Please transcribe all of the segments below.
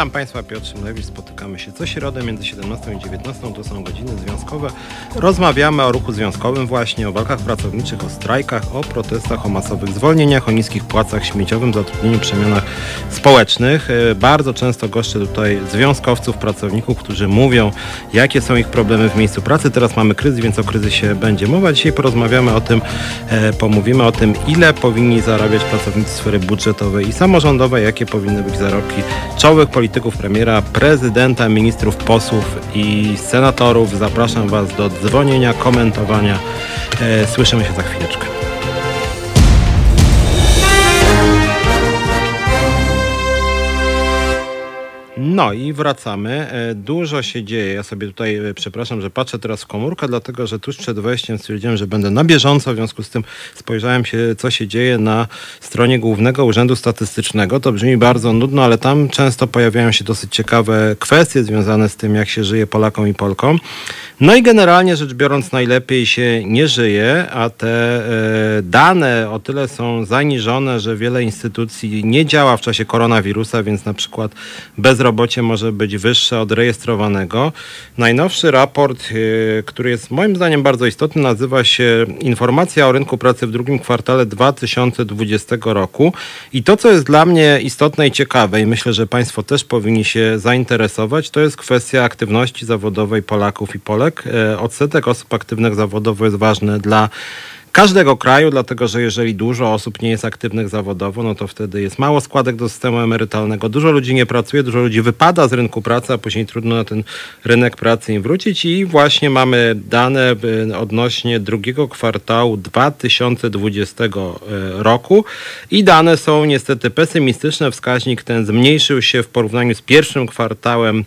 Witam Państwa, Piotr Szymlewicz. Spotykamy się co środę między 17 i 19. To są godziny związkowe. Rozmawiamy o ruchu związkowym właśnie, o walkach pracowniczych, o strajkach, o protestach, o masowych zwolnieniach, o niskich płacach śmieciowym, zatrudnieniu, przemianach społecznych. E, bardzo często goszczę tutaj związkowców, pracowników, którzy mówią, jakie są ich problemy w miejscu pracy. Teraz mamy kryzys, więc o kryzysie będzie mowa. Dzisiaj porozmawiamy o tym, e, pomówimy o tym, ile powinni zarabiać pracownicy sfery budżetowej i samorządowej, jakie powinny być zarobki czołowych polityków, premiera, prezydenta, ministrów, posłów i senatorów. Zapraszam Was do dzwonienia, komentowania. E, słyszymy się za chwileczkę. No i wracamy. E, dużo się dzieje. Ja sobie tutaj, e, przepraszam, że patrzę teraz w komórkę, dlatego że tuż przed wejściem stwierdziłem, że będę na bieżąco. W związku z tym spojrzałem się, co się dzieje na stronie Głównego Urzędu Statystycznego. To brzmi bardzo nudno, ale tam często pojawiają się dosyć ciekawe kwestie związane z tym, jak się żyje Polakom i Polkom. No i generalnie rzecz biorąc, najlepiej się nie żyje, a te e, dane o tyle są zaniżone, że wiele instytucji nie działa w czasie koronawirusa, więc na przykład bezrobocie może być wyższe od rejestrowanego. Najnowszy raport, e, który jest moim zdaniem bardzo istotny, nazywa się Informacja o rynku pracy w drugim kwartale 2020 roku. I to, co jest dla mnie istotne i ciekawe, i myślę, że Państwo też powinni się zainteresować, to jest kwestia aktywności zawodowej Polaków i Polek E, odsetek osób aktywnych zawodowo jest ważny dla każdego kraju, dlatego że jeżeli dużo osób nie jest aktywnych zawodowo, no to wtedy jest mało składek do systemu emerytalnego, dużo ludzi nie pracuje, dużo ludzi wypada z rynku pracy, a później trudno na ten rynek pracy im wrócić. I właśnie mamy dane e, odnośnie drugiego kwartału 2020 e, roku. I dane są niestety pesymistyczne. Wskaźnik ten zmniejszył się w porównaniu z pierwszym kwartałem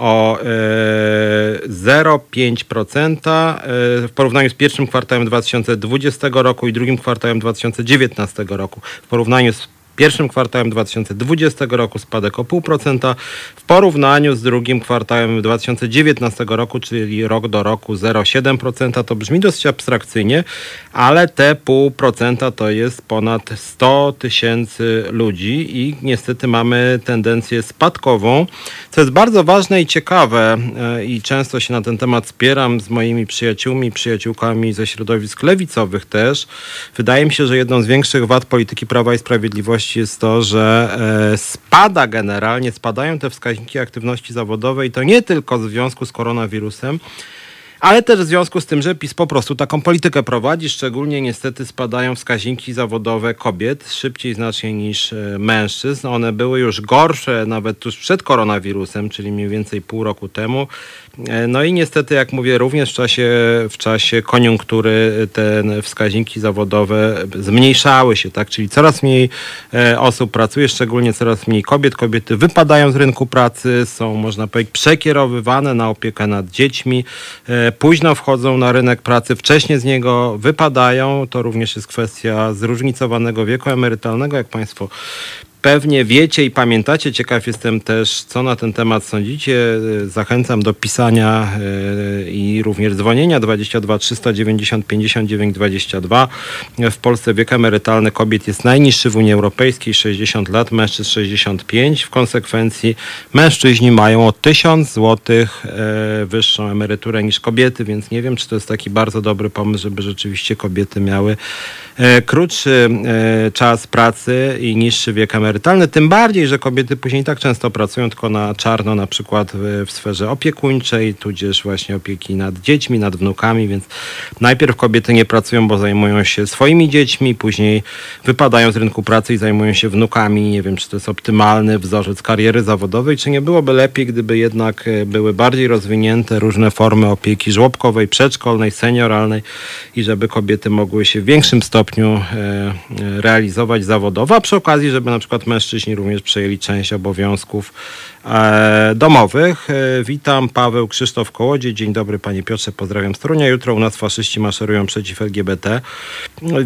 o 0,5% e, e, w porównaniu z pierwszym kwartałem 2020 roku i drugim kwartałem 2019 roku. W porównaniu z pierwszym kwartałem 2020 roku spadek o 0,5% w porównaniu z drugim kwartałem 2019 roku, czyli rok do roku 0,7%. To brzmi dosyć abstrakcyjnie, ale te 0,5% to jest ponad 100 tysięcy ludzi i niestety mamy tendencję spadkową, co jest bardzo ważne i ciekawe e, i często się na ten temat spieram z moimi przyjaciółmi, przyjaciółkami ze środowisk lewicowych też. Wydaje mi się, że jedną z większych wad polityki Prawa i Sprawiedliwości jest to, że e, spada generalnie, spadają te wskaźniki aktywności zawodowej, to nie tylko w związku z koronawirusem, ale też w związku z tym, że PiS po prostu taką politykę prowadzi, szczególnie niestety spadają wskaźniki zawodowe kobiet szybciej znacznie niż e, mężczyzn. One były już gorsze nawet tuż przed koronawirusem, czyli mniej więcej pół roku temu. E, no i niestety, jak mówię, również w czasie, w czasie koniunktury te wskaźniki zawodowe zmniejszały się, tak? Czyli coraz mniej e, osób pracuje, szczególnie coraz mniej kobiet. Kobiety wypadają z rynku pracy, są, można powiedzieć, przekierowywane na opiekę nad dziećmi, e, późno wchodzą na rynek pracy, wcześniej z niego wypadają. To również jest kwestia zróżnicowanego wieku emerytalnego, jak Państwo pewnie wiecie i pamiętacie. Ciekaw jestem też, co na ten temat sądzicie. Zachęcam do pisania e, i również dzwonienia 22 390 59 22. W Polsce wiek emerytalny kobiet jest najniższy w Unii Europejskiej 60 lat, mężczyzn 65. W konsekwencji mężczyźni mają o 1000 zł e, wyższą emeryturę niż kobiety, więc nie wiem, czy to jest taki bardzo dobry pomysł, żeby rzeczywiście kobiety miały e, krótszy czas pracy i niższy wiek emerytalny emerytalne, tym bardziej, że kobiety później tak często pracują tylko na czarno, na przykład w, sferze opiekuńczej, tudzież właśnie opieki nad dziećmi, nad wnukami, więc najpierw kobiety nie pracują, bo zajmują się swoimi dziećmi, później wypadają z rynku pracy i zajmują się wnukami. Nie wiem, czy to jest optymalny wzorzec kariery zawodowej, czy nie byłoby lepiej, gdyby jednak e, były bardziej rozwinięte różne formy opieki żłobkowej, przedszkolnej, senioralnej i żeby kobiety mogły się w większym stopniu e, e, realizować zawodowo, a przy okazji, żeby na przykład mężczyźni również przejęli część obowiązków e, domowych. E, witam, Paweł Krzysztof Kołodziej. Dzień dobry panie Piotrze, pozdrawiam z Jutro u nas faszyści maszerują przeciw LGBT.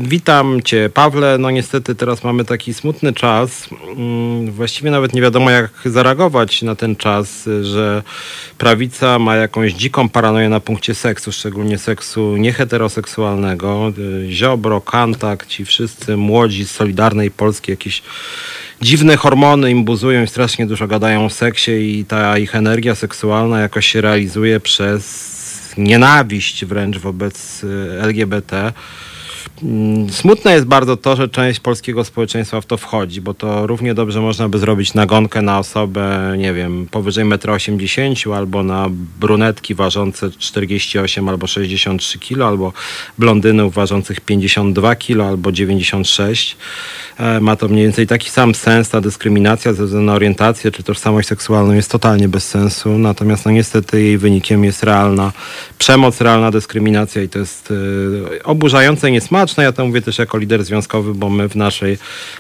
Witam cię Pawle. No niestety teraz mamy taki smutny czas. Mm, właściwie nawet nie wiadomo jak zareagować na ten czas, że prawica ma jakąś dziką paranoję na punkcie seksu, szczególnie seksu nieheteroseksualnego. Ziobro, Kantak, ci wszyscy młodzi z Solidarnej Polski, jakieś dziwne hormony im buzują i strasznie dużo gadają o seksie i ta ich energia seksualna jakoś się realizuje przez nienawiść wręcz wobec y, LGBT. Mm, smutne jest bardzo to, że część polskiego społeczeństwa w to wchodzi, bo to równie dobrze można by zrobić nagonkę na osobę, nie wiem, powyżej 1,80 m albo na brunetki ważące 48 albo 63 kg, albo blondynów ważących 52 kg albo 96 e, Ma to mniej więcej taki sam sens. Ta dyskryminacja ze względu na orientację czy tożsamość seksualną jest totalnie bez sensu. Natomiast no niestety jej wynikiem jest realna przemoc, realna dyskryminacja i to jest e, oburzające i ja to mówię też jako lider związkowy, bo my w naszej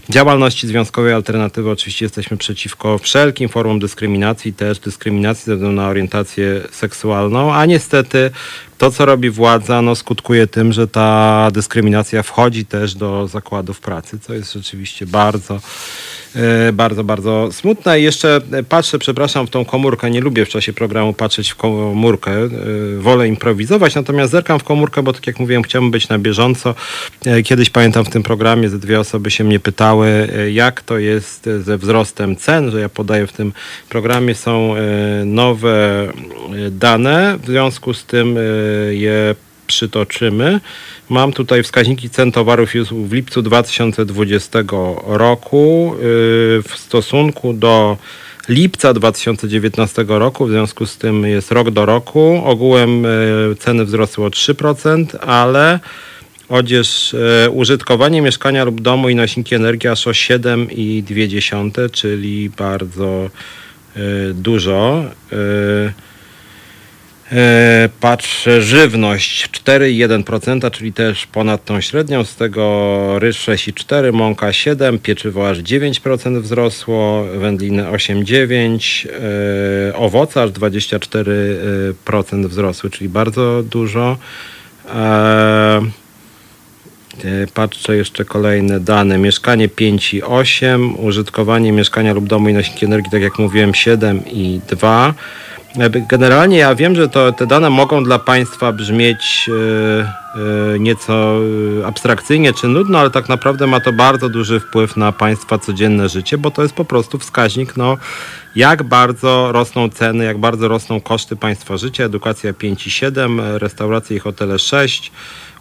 działalności związkowej alternatywy oczywiście jesteśmy przeciwko wszelkim formom dyskryminacji, też dyskryminacji ze względu na orientację seksualną, a niestety to, co robi władza, no, skutkuje tym, że ta dyskryminacja wchodzi też do zakładów pracy, co jest rzeczywiście bardzo bardzo, bardzo smutne. I jeszcze patrzę, przepraszam, w tą komórkę. Nie lubię w czasie programu patrzeć w komórkę. E, wolę improwizować, natomiast zerkam w komórkę, bo tak jak mówiłem, chciałbym być na bieżąco. E, kiedyś pamiętam w tym programie, ze dwie osoby się mnie pytały, jak to jest ze wzrostem cen, że ja podaję w tym programie są nowe dane. W związku z tym je przytoczymy. Mam tutaj wskaźniki cen towarów już w lipcu 2020 roku y, w stosunku do lipca 2019 roku, w związku z tym jest rok do roku. Ogółem y, ceny wzrosły o 3%, ale odzież y, użytkowanie mieszkania lub domu i nośniki energii aż o 7,2, czyli bardzo dużo. Patrzę, żywność 4,1%, czyli też ponad tą średnią, z tego ryż 6,4%, mąka 7%, pieczywo aż 9% wzrosło, wędliny 8,9%, e, owoce aż 24% wzrosły, czyli bardzo dużo. E, patrzę jeszcze kolejne dane. Mieszkanie 5,8, użytkowanie mieszkania lub domu i nośniki energii, tak jak mówiłem, 7 i 2. Generalnie ja wiem, że to, te dane mogą dla Państwa brzmieć e, nieco e, abstrakcyjnie czy nudno, ale tak naprawdę ma to bardzo duży wpływ na Państwa codzienne życie, bo to jest po prostu wskaźnik, no, jak bardzo rosną ceny, jak bardzo rosną koszty Państwa życia. Edukacja 5,7, restauracje i hotele 6,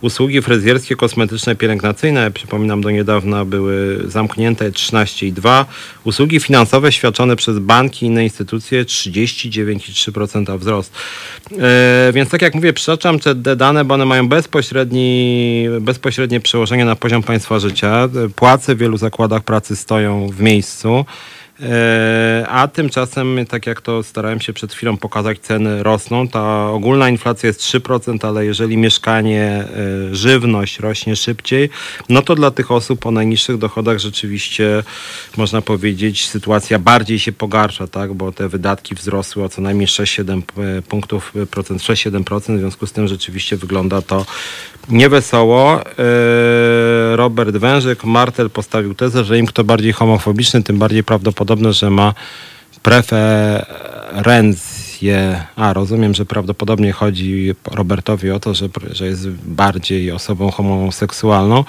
Usługi fryzjerskie, kosmetyczne, pielęgnacyjne, przypominam, do niedawna były zamknięte 13,2. Usługi finansowe świadczone przez banki i inne instytucje 39,3% wzrost. E, więc tak jak mówię, przytaczam te dane, bo one mają bezpośredni, bezpośrednie przełożenie na poziom państwa życia. Płace w wielu zakładach pracy stoją w miejscu. E, a tymczasem, tak jak to starałem się przed chwilą pokazać, ceny rosną. Ta ogólna inflacja jest 3%, ale jeżeli mieszkanie, e, żywność rośnie szybciej, no to dla tych osób o najniższych dochodach rzeczywiście można powiedzieć sytuacja bardziej się pogarsza, tak? bo te wydatki wzrosły o co najmniej 6-7 e, punktów procent, 6-7%, w związku z tym rzeczywiście wygląda to niewesoło. Robert Wężyk, Martel postawił tezę, że im kto bardziej homofobiczny, tym bardziej prawdopodobne, że ma preferencje. A, rozumiem, że prawdopodobnie chodzi Robertowi o to, że, że jest bardziej osobą homoseksualną.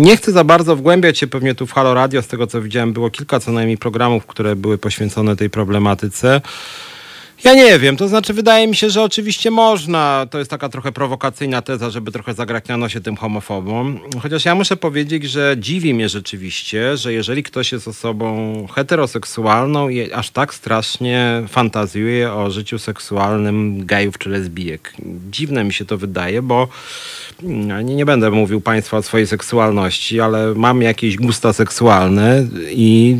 Nie chcę za bardzo wgłębiać się pewnie tu w Halo Radio. Z tego co widziałem, było kilka co najmniej programów, które były poświęcone tej problematyce. Ja nie wiem, to znaczy wydaje mi się, że oczywiście można. To jest taka trochę prowokacyjna teza, żeby trochę zagrać na nosie tym homofobom. Chociaż ja muszę powiedzieć, że dziwi mnie rzeczywiście, że jeżeli ktoś jest osobą heteroseksualną i aż tak strasznie fantazjuje o życiu seksualnym gejów czy lesbijek. Dziwne mi się to wydaje, bo nie, nie będę mówił Państwu o swojej seksualności, ale mam jakieś gusta seksualne i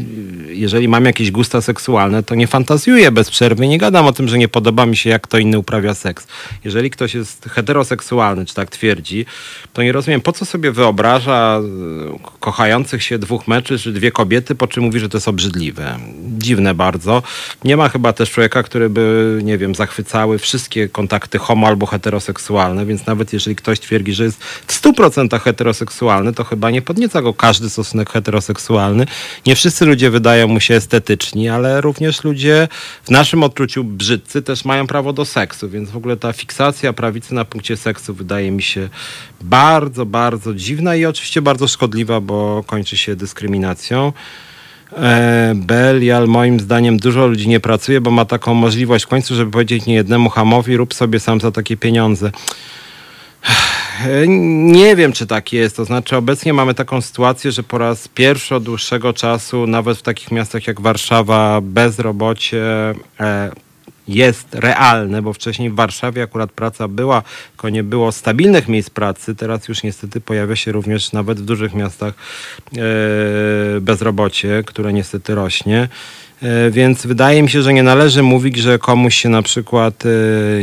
jeżeli mam jakieś gusta seksualne, to nie fantazjuję bez przerwy, nie gadam o tym, że nie podoba mi się, jak kto inny uprawia seks. Jeżeli ktoś jest heteroseksualny, czy tak twierdzi, to nie rozumiem, po co sobie wyobraża e, kochających się dwóch mężczyzn, czy dwie kobiety, po czym mówi, że to jest obrzydliwe. Dziwne bardzo. Nie ma chyba też człowieka, który by, nie wiem, zachwycały wszystkie kontakty homo albo heteroseksualne, więc nawet jeżeli ktoś twierdzi, że jest w 100% heteroseksualny, to chyba nie podnieca go każdy stosunek heteroseksualny. Nie wszyscy ludzie wydają mu się estetyczni, ale również ludzie w naszym odczuciu brzydcy też mają prawo do seksu, więc w ogóle ta fiksacja prawicy na punkcie seksu wydaje mi się bardzo, bardzo dziwna i oczywiście bardzo szkodliwa, bo kończy się dyskryminacją. E, Belial moim zdaniem dużo ludzi nie pracuje, bo ma taką możliwość w końcu, żeby powiedzieć nie jednemu hamowi rób sobie sam za takie pieniądze. Nie wiem, czy tak jest. To znaczy, obecnie mamy taką sytuację, że po raz pierwszy od dłuższego czasu, nawet w takich miastach jak Warszawa, bezrobocie e, jest realne, bo wcześniej w Warszawie akurat praca była, tylko nie było stabilnych miejsc pracy. Teraz już niestety pojawia się również nawet w dużych miastach e, bezrobocie, które niestety rośnie. E, więc wydaje mi się, że nie należy mówić, że komuś się na przykład e,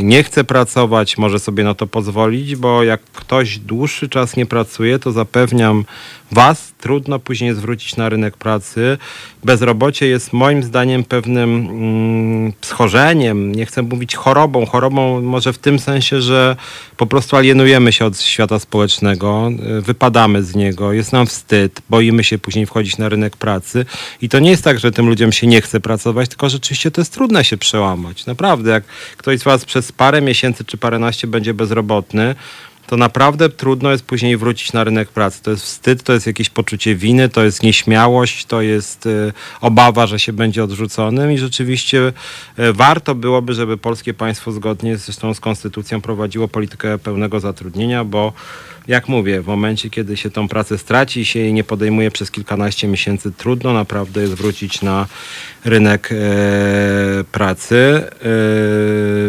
nie chce pracować, może sobie na to pozwolić, bo jak ktoś dłuższy czas nie pracuje, to zapewniam Was, trudno później zwrócić na rynek pracy. Bezrobocie jest moim zdaniem pewnym mm, schorzeniem, nie chcę mówić chorobą. Chorobą może w tym sensie, że po prostu alienujemy się od świata społecznego, y, wypadamy z niego, jest nam wstyd, boimy się później wchodzić na rynek pracy. I to nie jest tak, że tym ludziom się nie chce pracować, tylko rzeczywiście to jest trudne się przełamać. Naprawdę, jak ktoś z Was przez parę miesięcy czy paręnaście będzie bezrobotny, to naprawdę trudno jest później wrócić na rynek pracy. To jest wstyd, to jest jakieś poczucie winy, to jest nieśmiałość, to jest y, obawa, że się będzie odrzuconym i rzeczywiście y, warto byłoby, żeby polskie państwo zgodnie zresztą z konstytucją prowadziło politykę pełnego zatrudnienia, bo jak mówię, w momencie, kiedy się tą pracę straci, się jej nie podejmuje przez kilkanaście miesięcy, trudno naprawdę jest wrócić na rynek e, pracy. E,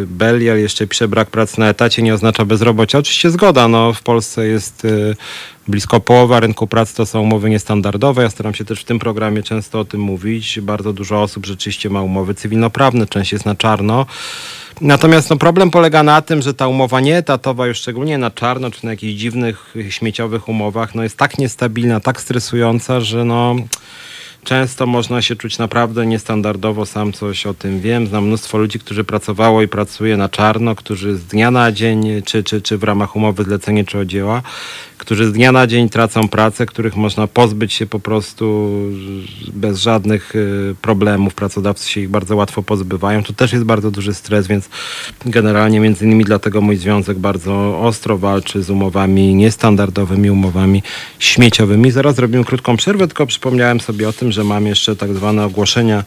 Belial jeszcze pisze, brak pracy na etacie nie oznacza bezrobocia. Oczywiście zgoda, no w Polsce jest e, blisko połowa rynku pracy to są umowy niestandardowe. Ja staram się też w tym programie często o tym mówić. Bardzo dużo osób rzeczywiście ma umowy cywilnoprawne, część jest na czarno. Natomiast no, problem polega na tym, że ta umowa nieetatowa, już szczególnie na czarno, czy na jakichś dziwnych, śmieciowych umowach, no, jest tak niestabilna, tak stresująca, że no często można się czuć naprawdę niestandardowo, sam coś o tym wiem. Znam mnóstwo ludzi, którzy pracowało i pracuje na czarno, którzy z dnia na dzień, czy, czy, czy w ramach umowy zlecenie czy odzieła, którzy z dnia na dzień tracą pracę, których można pozbyć się po prostu bez żadnych y, problemów. Pracodawcy się ich bardzo łatwo pozbywają. Tu też jest bardzo duży stres, więc generalnie między innymi dlatego mój związek bardzo ostro walczy z umowami niestandardowymi, umowami śmieciowymi. Zaraz zrobimy krótką przerwę, tylko przypomniałem sobie o tym, że mam jeszcze tak zwane ogłoszenia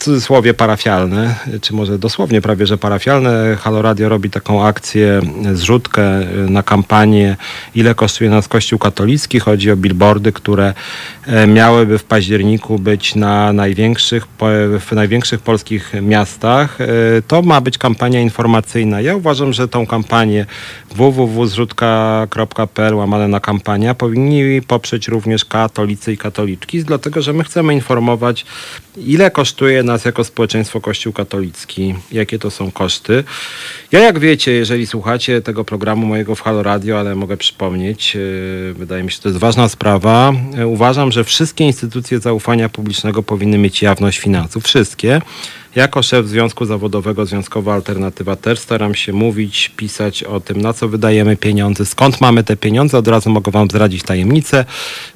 cudzysłowie parafialne, czy może dosłownie prawie, że parafialne. Halo Radio robi taką akcję, zrzutkę na kampanię ile kosztuje nas Kościół katolicki. Chodzi o billboardy, które e, miałyby w październiku być na największych, w największych polskich miastach. E, to ma być kampania informacyjna. Ja uważam, że tą kampanię www.zrzutka.pl łamane na kampania powinni poprzeć również katolicy i katoliczki, dlatego że my chcemy informować, ile kosztuje nas jako społeczeństwo Kościół katolicki, jakie to są koszty. Ja jak wiecie, jeżeli słuchacie tego programu mojego w Halo Radio, ale mogę przypomnieć, yy, wydaje mi się, to jest ważna sprawa, yy, uważam, że wszystkie instytucje zaufania publicznego powinny mieć jawność finansów. Wszystkie. Jako szef Związku Zawodowego Związkowa Alternatywa też staram się mówić, pisać o tym, na co wydajemy pieniądze, skąd mamy te pieniądze. Od razu mogę Wam zdradzić tajemnicę.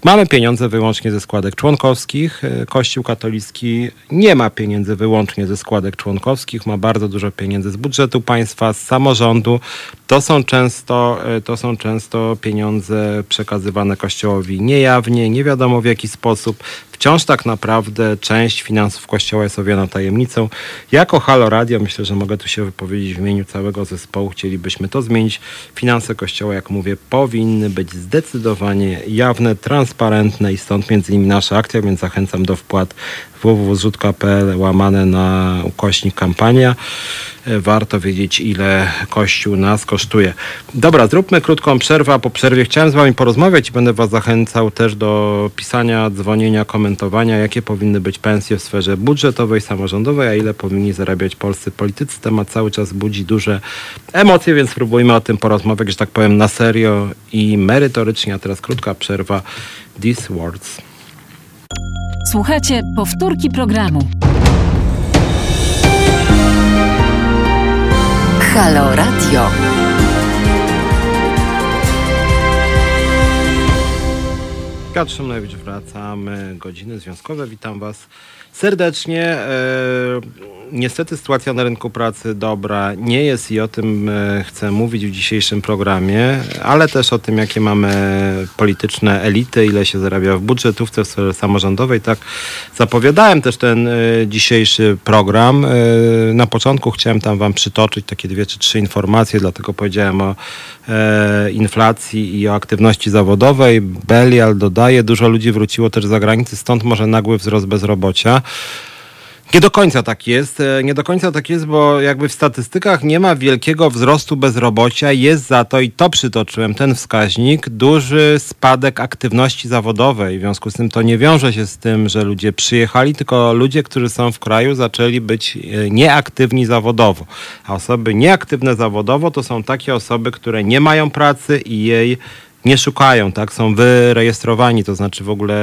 Mamy pieniądze wyłącznie ze składek członkowskich. E, Kościół katolicki nie ma pieniędzy wyłącznie ze składek członkowskich, ma bardzo dużo pieniędzy z budżetu państwa, z samorządu. To są często, e, to są często pieniądze przekazywane Kościołowi niejawnie, nie wiadomo w jaki sposób. Wciąż tak naprawdę część finansów Kościoła jest owiana tajemnicą. Jako Halo Radio myślę, że mogę tu się wypowiedzieć w imieniu całego zespołu. Chcielibyśmy to zmienić. Finanse Kościoła, jak mówię, powinny być zdecydowanie jawne, transparentne i stąd między innymi nasza akcja, więc zachęcam do wpłat www.zrzutka.pl łamane na ukośnik kampania. E, warto wiedzieć, ile Kościół nas kosztuje. Dobra, zróbmy krótką przerwę, a po przerwie chciałem z Wami porozmawiać i będę Was zachęcał też do pisania, dzwonienia, komentowania, jakie powinny być pensje w sferze budżetowej, samorządowej, a ile powinni zarabiać polscy politycy. Temat cały czas budzi duże emocje, więc spróbujmy o tym porozmawiać, że tak powiem, na serio i merytorycznie. A teraz krótka przerwa. These words. Słuchajcie powtórki programu. Halo Radio. Piotr Szymlewicz, wracamy. Godziny związkowe. Witam Was serdecznie. Niestety sytuacja na rynku pracy dobra nie jest i o tym e, chcę mówić w dzisiejszym programie, ale też o tym, jakie mamy polityczne elity, ile się zarabia w budżetówce, w samorządowej. Tak zapowiadałem też ten e, dzisiejszy program. E, na początku chciałem tam wam przytoczyć takie dwie czy trzy informacje, dlatego powiedziałem o inflacji i o aktywności zawodowej. Belial dodaje, dużo ludzi wróciło też z zagranicy, stąd może nagły wzrost bezrobocia. Nie do końca tak jest. E, Nie do końca tak jest, bo jakby w statystykach nie ma wielkiego wzrostu bezrobocia. Jest za to, i to przytoczyłem, ten wskaźnik, duży spadek aktywności zawodowej. W związku z tym to nie wiąże się z tym, że ludzie przyjechali, tylko ludzie, którzy są w kraju, zaczęli być e, nieaktywni zawodowo. A osoby nieaktywne zawodowo to są takie osoby, które nie mają pracy i jej nie szukają, tak? Są wyrejestrowani, to znaczy w ogóle,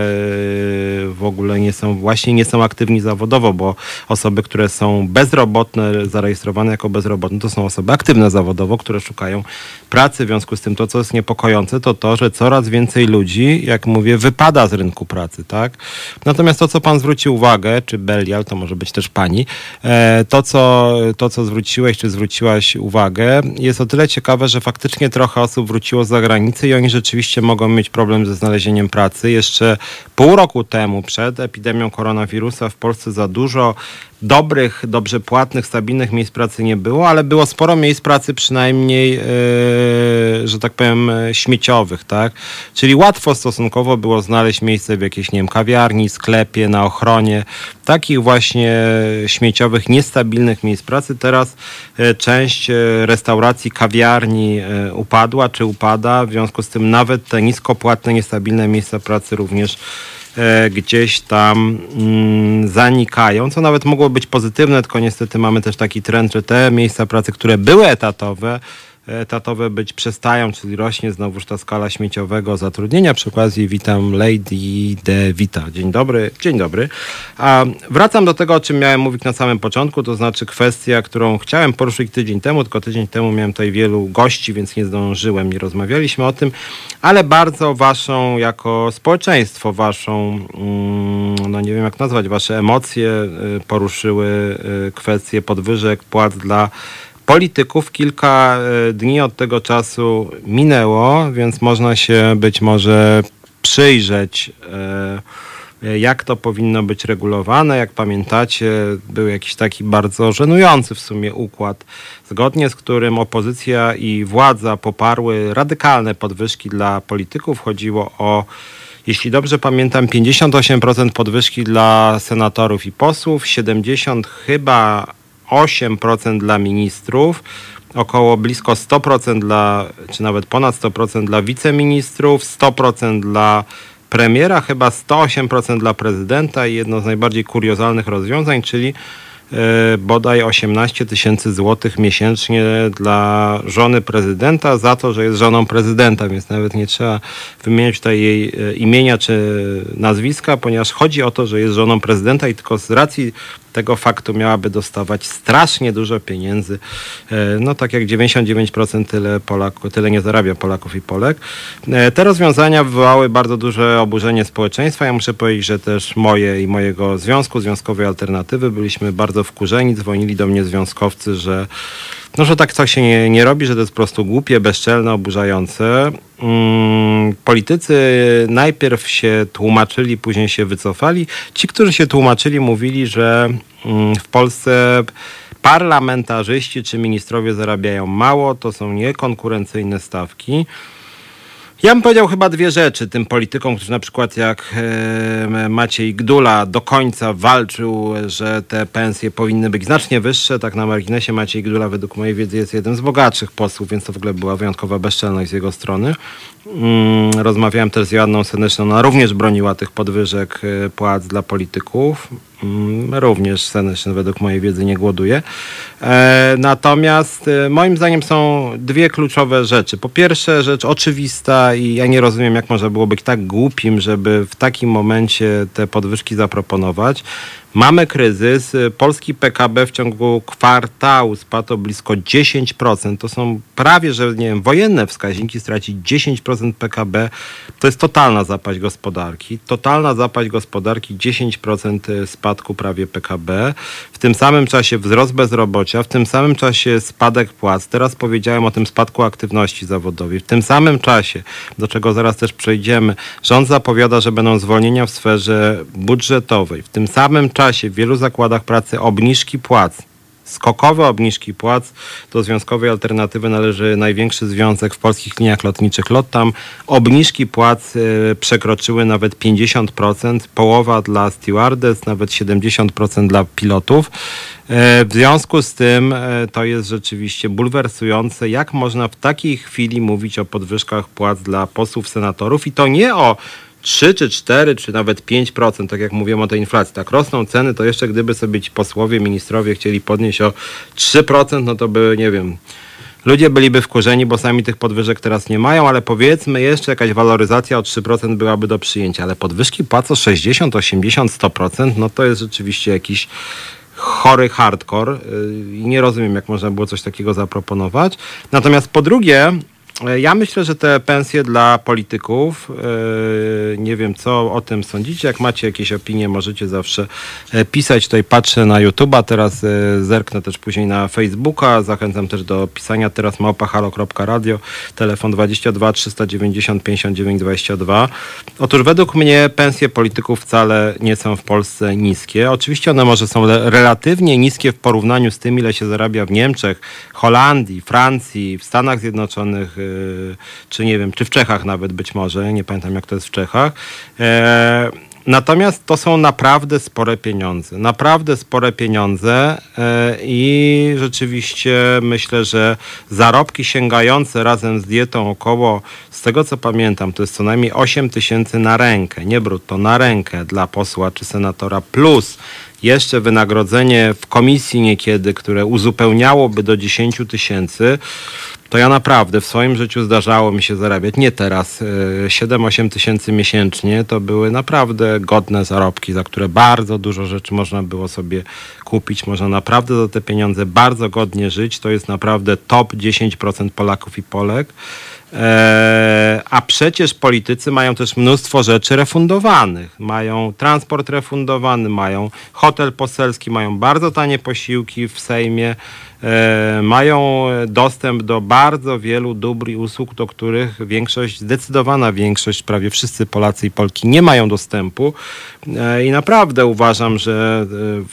w ogóle nie są, właśnie nie są aktywni zawodowo, bo osoby, które są bezrobotne, zarejestrowane jako bezrobotne, to są osoby aktywne zawodowo, które szukają pracy. W związku z tym to, co jest niepokojące, to to, że coraz więcej ludzi, jak mówię, wypada z rynku pracy, tak? Natomiast to, co pan zwrócił uwagę, czy Belial, to może być też pani, e, to, co, to, co zwróciłeś, czy zwróciłaś uwagę, jest o tyle ciekawe, że faktycznie trochę osób wróciło z zagranicy i oni rzeczywiście mogą mieć problem ze znalezieniem pracy. Jeszcze pół roku temu, przed epidemią koronawirusa, w Polsce za dużo dobrych, dobrze płatnych, stabilnych miejsc pracy nie było, ale było sporo miejsc pracy przynajmniej, yy, że tak powiem, śmieciowych, tak? Czyli łatwo stosunkowo było znaleźć miejsce w jakiejś, nie wiem, kawiarni, sklepie, na ochronie. Takich właśnie śmieciowych, niestabilnych miejsc pracy. Teraz e, część e, restauracji, kawiarni upadła czy upada, w związku z tym nawet te niskopłatne, niestabilne miejsca pracy również e, gdzieś tam mm, zanikają, co nawet mogło być pozytywne, tylko niestety mamy też taki trend, że te miejsca pracy, które były etatowe, etatowe być przestają, czyli rośnie znowuż ta skala śmieciowego zatrudnienia. Przy okazji witam Lady De Vita. Dzień dobry. Dzień dobry. A wracam do tego, o czym miałem mówić na samym początku, to znaczy kwestia, którą chciałem poruszyć tydzień temu, tylko tydzień temu miałem tutaj wielu gości, więc nie zdążyłem, nie rozmawialiśmy o tym, ale bardzo waszą, jako społeczeństwo, waszą, mm, no nie wiem jak nazwać, wasze emocje y, poruszyły y, kwestie podwyżek płac dla polityków. Kilka e, dni od tego czasu minęło, więc można się być może przyjrzeć, e, jak to powinno być regulowane. Jak pamiętacie, był jakiś taki bardzo żenujący w sumie układ, zgodnie z którym opozycja i władza poparły radykalne podwyżki dla polityków. Chodziło o jeśli dobrze pamiętam, 58% podwyżki dla senatorów i posłów, 70 chyba 8% dla ministrów, około blisko 100% dla, czy nawet ponad 100% dla wiceministrów, 100% dla premiera, chyba 108% dla prezydenta i jedno z najbardziej kuriozalnych rozwiązań, czyli e, bodaj 18 tysięcy złotych miesięcznie dla żony prezydenta za to, że jest żoną prezydenta, więc nawet nie trzeba wymieniać tutaj jej e, imienia czy nazwiska, ponieważ chodzi o to, że jest żoną prezydenta i tylko z racji tego faktu miałaby dostawać strasznie dużo pieniędzy. E, No tak jak 99% tyle, Polaków, tyle nie zarabia Polaków i Polek. E, Te rozwiązania wywołały bardzo duże oburzenie społeczeństwa. Ja muszę powiedzieć, że też moje i mojego związku, Związkowej Alternatywy byliśmy bardzo wkurzeni. Dzwonili do mnie związkowcy, że no, że tak coś się nie, nie robi, że to jest po prostu głupie, bezczelne, oburzające. Mm, politycy najpierw się tłumaczyli, później się wycofali. Ci, którzy się tłumaczyli, mówili, że mm, w Polsce parlamentarzyści czy ministrowie zarabiają mało, to są niekonkurencyjne stawki. Ja bym powiedział chyba dwie rzeczy tym politykom, którzy na przykład jak Maciej Gdula do końca walczył, że te pensje powinny być znacznie wyższe. Tak na marginesie Maciej Gdula według mojej wiedzy jest jeden z bogatszych posłów, więc to w ogóle była wyjątkowa bezczelność z jego strony. Mm, rozmawiałem też z Joanną Seneczną, ona również broniła tych podwyżek e, płac dla polityków. Mm, Również Seneczny według mojej wiedzy nie głoduje. E, natomiast e, moim zdaniem są dwie kluczowe rzeczy. Po pierwsze, rzecz oczywista i ja nie rozumiem, jak można było być tak głupim, żeby w takim momencie te podwyżki zaproponować. Mamy kryzys. Polski PKB w ciągu kwartału spadł o blisko 10%. To są prawie, że nie wiem, wojenne wskaźniki. Stracić 10% PKB to jest totalna zapaść gospodarki. Totalna zapaść gospodarki, 10% spadku prawie PKB. W tym samym czasie wzrost bezrobocia, w tym samym czasie spadek płac. Teraz powiedziałem o tym spadku aktywności zawodowej. W tym samym czasie, do czego zaraz też przejdziemy, rząd zapowiada, że będą zwolnienia w sferze budżetowej. W tym samym czasie w wielu zakładach pracy obniżki płac skokowe obniżki płac. Do Związkowej Alternatywy należy największy związek w polskich liniach lotniczych LOTTAM. Obniżki płac y, przekroczyły nawet 50%, połowa dla stewardess, nawet 70% dla pilotów. Y, w związku z tym y, to jest rzeczywiście bulwersujące, jak można w takiej chwili mówić o podwyżkach płac dla posłów, senatorów i to nie o 3 czy 4, czy nawet 5%, tak jak mówiłem o tej inflacji. Tak rosną ceny, to jeszcze gdyby sobie ci posłowie, ministrowie chcieli podnieść o 3%, no to by, nie wiem, ludzie byliby wkurzeni, bo sami tych podwyżek teraz nie mają, ale powiedzmy jeszcze jakaś waloryzacja o 3% byłaby do przyjęcia, ale podwyżki płacą 60, 80, 100%, no to jest rzeczywiście jakiś chory hardcore i nie rozumiem, jak można było coś takiego zaproponować. Natomiast po drugie, ja myślę, że te pensje dla polityków, e, nie wiem co o tym sądzicie. Jak macie jakieś opinie, możecie zawsze e, pisać. Tutaj patrzę na YouTube'a, teraz e, zerknę też później na Facebooka. Zachęcam też do pisania teraz małpahalo.radio, telefon 22 390 59 22. Otóż według mnie pensje polityków wcale nie są w Polsce niskie. Oczywiście one może są relatywnie niskie w porównaniu z tym, ile się zarabia w Niemczech, Holandii, Francji, w Stanach Zjednoczonych, czy nie wiem, czy w Czechach nawet być może, nie pamiętam jak to jest w Czechach. E, natomiast to są naprawdę spore pieniądze. Naprawdę spore pieniądze e, i rzeczywiście myślę, że zarobki sięgające razem z dietą około, z tego co pamiętam, to jest co najmniej 8 tysięcy na rękę, nie brutto, na rękę dla posła czy senatora, plus jeszcze wynagrodzenie w komisji niekiedy, które uzupełniałoby do 10 tysięcy, to ja naprawdę w swoim życiu zdarzało mi się zarabiać, nie teraz, 7-8 e, tysięcy miesięcznie, to były naprawdę godne zarobki, za które bardzo dużo rzeczy można było sobie kupić, można naprawdę za te pieniądze bardzo godnie żyć, to jest naprawdę top 10% Polaków i Polek. E, a przecież politycy mają też mnóstwo rzeczy refundowanych. Mają transport refundowany, mają hotel poselski, mają bardzo tanie posiłki w Sejmie. E, mają dostęp do bardzo wielu dóbr i usług, do których większość, zdecydowana większość, prawie wszyscy Polacy i Polki nie mają dostępu. E, I naprawdę uważam, że e,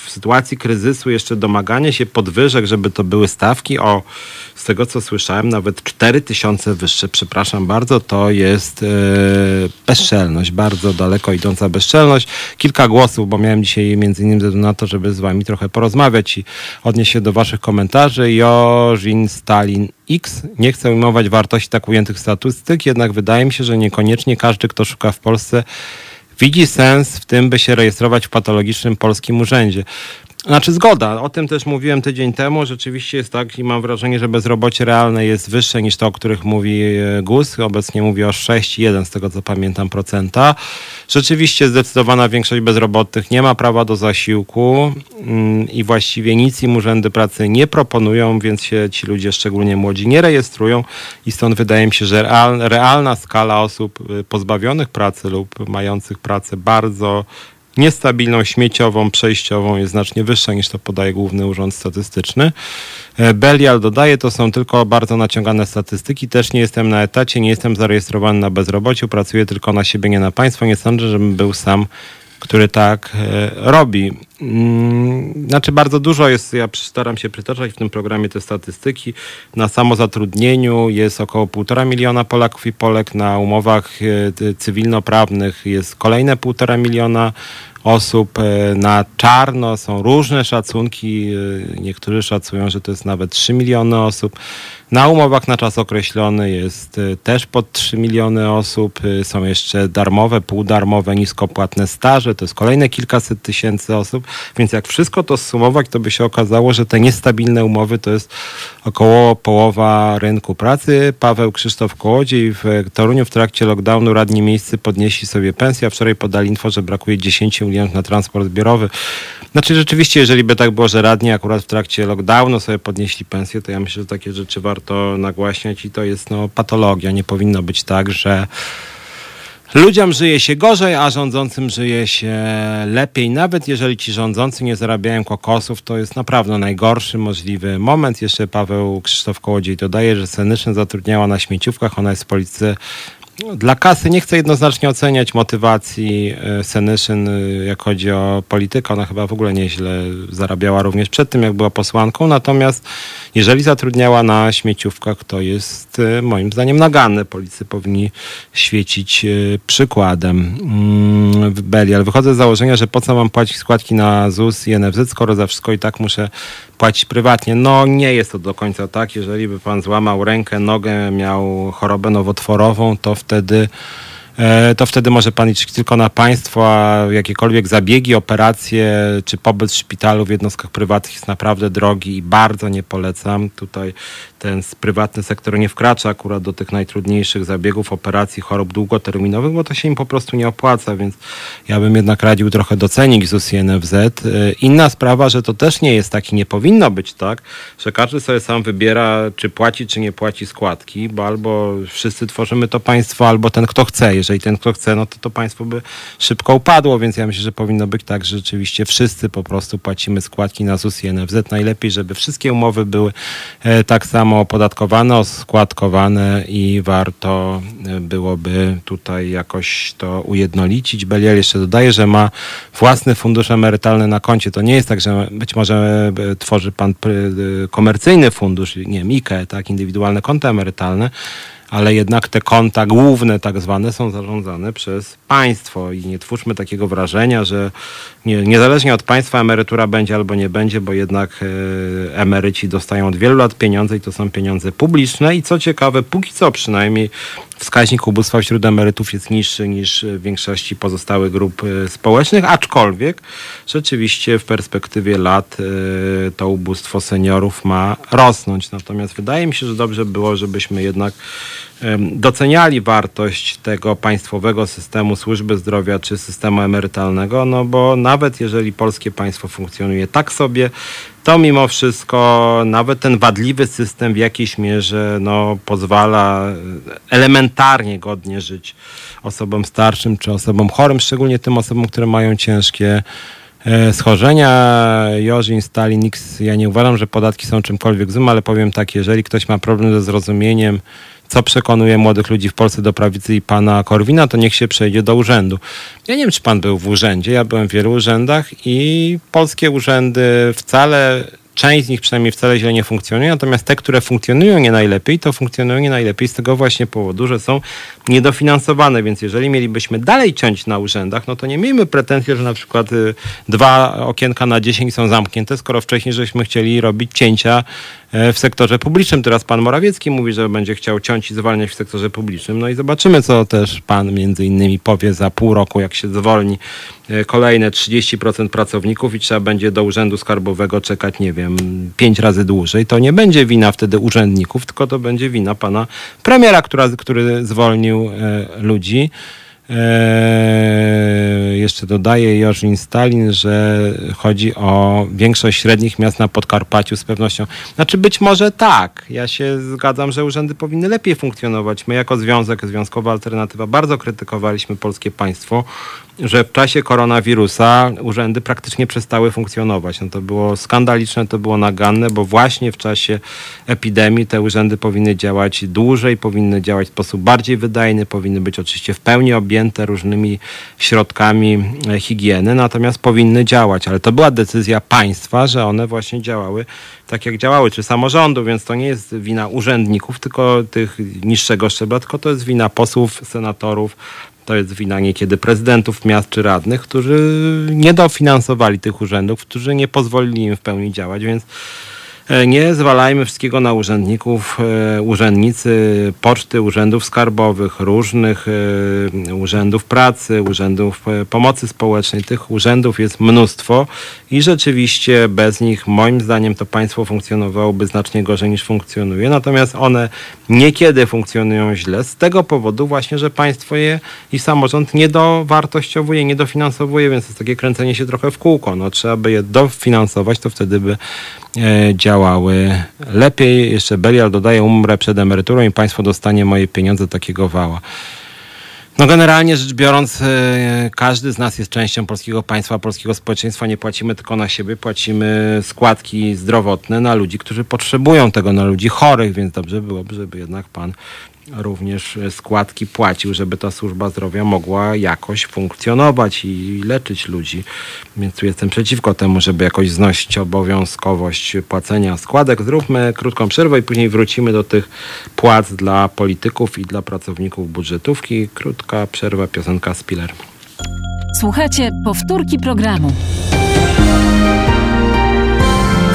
w sytuacji kryzysu jeszcze domaganie się podwyżek, żeby to były stawki o, z tego co słyszałem, nawet 4 tysiące wyższe, przepraszam bardzo, to jest bezczelność, bardzo daleko idąca bezczelność. Kilka głosów, bo miałem dzisiaj między innymi na to, żeby z wami trochę porozmawiać i odnieść się do waszych komentarzy komentarzy Jorzin Stalin X. Nie chcę ujmować wartości tak ujętych statystyk, jednak wydaje mi się, że niekoniecznie każdy, kto szuka w Polsce, widzi sens w tym, by się rejestrować w patologicznym polskim urzędzie. Znaczy zgoda, o tym też mówiłem tydzień temu. Rzeczywiście jest tak i mam wrażenie, że bezrobocie realne jest wyższe niż to, o których mówi e, GUS. Obecnie mówi o 6,1 z tego co pamiętam procenta. Rzeczywiście zdecydowana większość bezrobotnych nie ma prawa do zasiłku mm, i właściwie nic im urzędy pracy nie proponują, więc się ci ludzie, szczególnie młodzi, nie rejestrują i stąd wydaje mi się, że realna skala osób e, pozbawionych pracy lub mających pracę bardzo niestabilną, śmieciową, przejściową jest znacznie wyższa niż to podaje Główny Urząd Statystyczny. E, Belial dodaje, to są tylko bardzo naciągane statystyki. Też nie jestem na etacie, nie jestem zarejestrowany na bezrobociu, pracuję tylko na siebie, nie na państwo. Nie sądzę, żebym był sam który tak e, robi. Mm, znaczy bardzo dużo jest, ja staram się przytaczać w tym programie te statystyki. Na samozatrudnieniu jest około półtora miliona Polaków i Polek, na umowach e, cywilnoprawnych jest kolejne półtora miliona osób e, na czarno. Są różne szacunki. E, niektórzy szacują, że to jest nawet 3 miliony osób. Na umowach na czas określony jest też pod 3 miliony osób. Są jeszcze darmowe, półdarmowe, niskopłatne staże. To jest kolejne kilkaset tysięcy osób. Więc jak wszystko to zsumować, to by się okazało, że te niestabilne umowy to jest około połowa rynku pracy. Paweł Krzysztof Kołodziej w Toruniu w trakcie lockdownu radni miejscy podnieśli sobie pensję. A wczoraj podali info, że brakuje 10 milionów na transport zbiorowy. Znaczy rzeczywiście, jeżeli by tak było, że radni akurat w trakcie lockdownu sobie podnieśli pensję, to ja myślę, że takie rzeczy warto nagłaśniać i to jest no, patologia. Nie powinno być tak, że Ludziom żyje się gorzej, a rządzącym żyje się lepiej. Nawet jeżeli ci rządzący nie zarabiają kokosów, to jest naprawdę najgorszy możliwy moment. Jeszcze Paweł Krzysztof Kołodziej dodaje, że Senyszyn zatrudniała na śmieciówkach. Ona jest w no, dla kasy nie chcę jednoznacznie oceniać motywacji e, Senyszyn, e, jak chodzi o politykę. Ona chyba w ogóle nieźle zarabiała również przed tym, jak była posłanką. Natomiast jeżeli zatrudniała na śmieciówkach, to jest e, moim zdaniem naganne. Policy powinni świecić przykładem. Mm, Belial. Wychodzę z założenia, że po co mam płacić składki na ZUS i NFZ, skoro za wszystko i tak muszę płacić prywatnie. No nie jest to do końca tak. Jeżeli by pan złamał rękę, nogę, miał chorobę nowotworową, to wtedy E, to wtedy może pan liczyć tylko na państwo, a jakiekolwiek zabiegi, operacje czy pobyt w szpitalu w jednostkach prywatnych jest naprawdę drogi i bardzo nie polecam. Tutaj ten prywatny sektor nie wkracza akurat do tych najtrudniejszych zabiegów, operacji, chorób długoterminowych, bo to się im po prostu nie opłaca, więc ja bym jednak radził trochę docenić ZUS i NFZ. E, inna sprawa, że to też nie jest tak i nie powinno być tak, że każdy sobie sam wybiera, czy płaci, czy nie płaci składki, bo albo wszyscy tworzymy to państwo, albo ten, kto chce jeżeli ten, kto chce, no to to państwo by szybko upadło, więc ja myślę, że powinno być tak, że rzeczywiście wszyscy po prostu płacimy składki na ZUS i NFZ. Najlepiej, żeby wszystkie umowy były e, tak samo opodatkowane, oskładkowane i warto e, byłoby tutaj jakoś to ujednolicić. Belial jeszcze dodaje, że ma własny fundusz emerytalny na koncie. To nie jest tak, że być może e, tworzy pan komercyjny fundusz, nie wiem, IKE, tak, indywidualne konto emerytalne, ale jednak te konta główne, tak zwane, są zarządzane przez państwo i nie twórzmy takiego wrażenia, że nie, niezależnie od państwa emerytura będzie albo nie będzie, bo jednak e, emeryci dostają od wielu lat pieniądze i to są pieniądze publiczne i co ciekawe, póki co przynajmniej wskaźnik ubóstwa wśród emerytów jest niższy niż w większości pozostałych grup e, społecznych, aczkolwiek rzeczywiście w perspektywie lat e, to ubóstwo seniorów ma rosnąć. Natomiast wydaje mi się, że dobrze było, żebyśmy jednak doceniali wartość tego państwowego systemu służby zdrowia czy systemu emerytalnego, no bo nawet jeżeli polskie państwo funkcjonuje tak sobie, to mimo wszystko nawet ten wadliwy system w jakiejś mierze no, pozwala elementarnie godnie żyć osobom starszym czy osobom chorym, szczególnie tym osobom, które mają ciężkie e, schorzenia. Jorzin, Stalin, X, ja nie uważam, że podatki są czymkolwiek złym, ale powiem tak, jeżeli ktoś ma problem ze zrozumieniem co przekonuje młodych ludzi w Polsce do prawicy i pana Korwina, to niech się przejdzie do urzędu. Ja nie wiem, czy pan był w urzędzie, ja byłem w wielu urzędach i polskie urzędy wcale część z nich przynajmniej wcale źle nie funkcjonuje, natomiast te, które funkcjonują nie najlepiej, to funkcjonują nie najlepiej z tego właśnie powodu, że są niedofinansowane, więc jeżeli mielibyśmy dalej ciąć na urzędach, no to nie miejmy pretensji, że na przykład y, dwa okienka na dziesięć są zamknięte, skoro wcześniej żeśmy chcieli robić cięcia w sektorze publicznym. Teraz pan Morawiecki mówi, że będzie chciał ciąć i zwalniać w sektorze publicznym. No i zobaczymy, co też pan między innymi powie za pół roku, jak się zwolni e, kolejne 30% pracowników i trzeba będzie do urzędu skarbowego czekać, nie wiem, pięć razy dłużej. To nie będzie wina wtedy urzędników, tylko to będzie wina pana premiera, która, który zwolnił E, ludzi. E, jeszcze dodaje Jorzin Stalin, że chodzi o większość średnich miast na Podkarpaciu z pewnością. Znaczy być może tak. Ja się zgadzam, że urzędy powinny lepiej funkcjonować. My jako związek, Związkowa Alternatywa bardzo krytykowaliśmy polskie państwo, że w czasie koronawirusa urzędy praktycznie przestały funkcjonować. No to było skandaliczne, to było naganne, bo właśnie w czasie epidemii te urzędy powinny działać dłużej, powinny działać w sposób bardziej wydajny, powinny być oczywiście w pełni objęte różnymi środkami e, higieny, natomiast powinny działać. Ale to była decyzja państwa, że one właśnie działały tak, jak działały, czy samorządu, więc to nie jest wina urzędników, tylko tych niższego szczebla, tylko to jest wina posłów, senatorów, to jest wina niekiedy prezydentów miast czy radnych, którzy nie dofinansowali tych urzędów, którzy nie pozwolili im w pełni działać, więc Nie zwalajmy wszystkiego na urzędników. E, Urzędnicy poczty, urzędów skarbowych, różnych e, urzędów pracy, urzędów e, pomocy społecznej. Tych urzędów jest mnóstwo i rzeczywiście bez nich, moim zdaniem, to państwo funkcjonowałoby znacznie gorzej niż funkcjonuje. Natomiast one niekiedy funkcjonują źle z tego powodu właśnie, że państwo je i samorząd nie dowartościowuje, nie dofinansowuje, więc jest takie kręcenie się trochę w kółko. No, trzeba by je dofinansować, to wtedy by e, działały lepiej. Jeszcze Belial dodaje, umrę przed emeryturą i państwo dostanie moje pieniądze takiego wała. No generalnie rzecz biorąc, e, każdy z nas jest częścią polskiego państwa, polskiego społeczeństwa. Nie płacimy tylko na siebie, płacimy składki zdrowotne na ludzi, którzy potrzebują tego, na ludzi chorych, więc dobrze byłoby, żeby jednak pan również e, składki płacił, żeby ta służba zdrowia mogła jakoś funkcjonować i leczyć ludzi. Więc tu jestem przeciwko temu, żeby jakoś znosić obowiązkowość płacenia składek. Zróbmy krótką przerwę i później wrócimy do tych płac dla polityków i dla pracowników budżetówki. Krótka przerwa, piosenka Spiller. Słuchacie powtórki programu.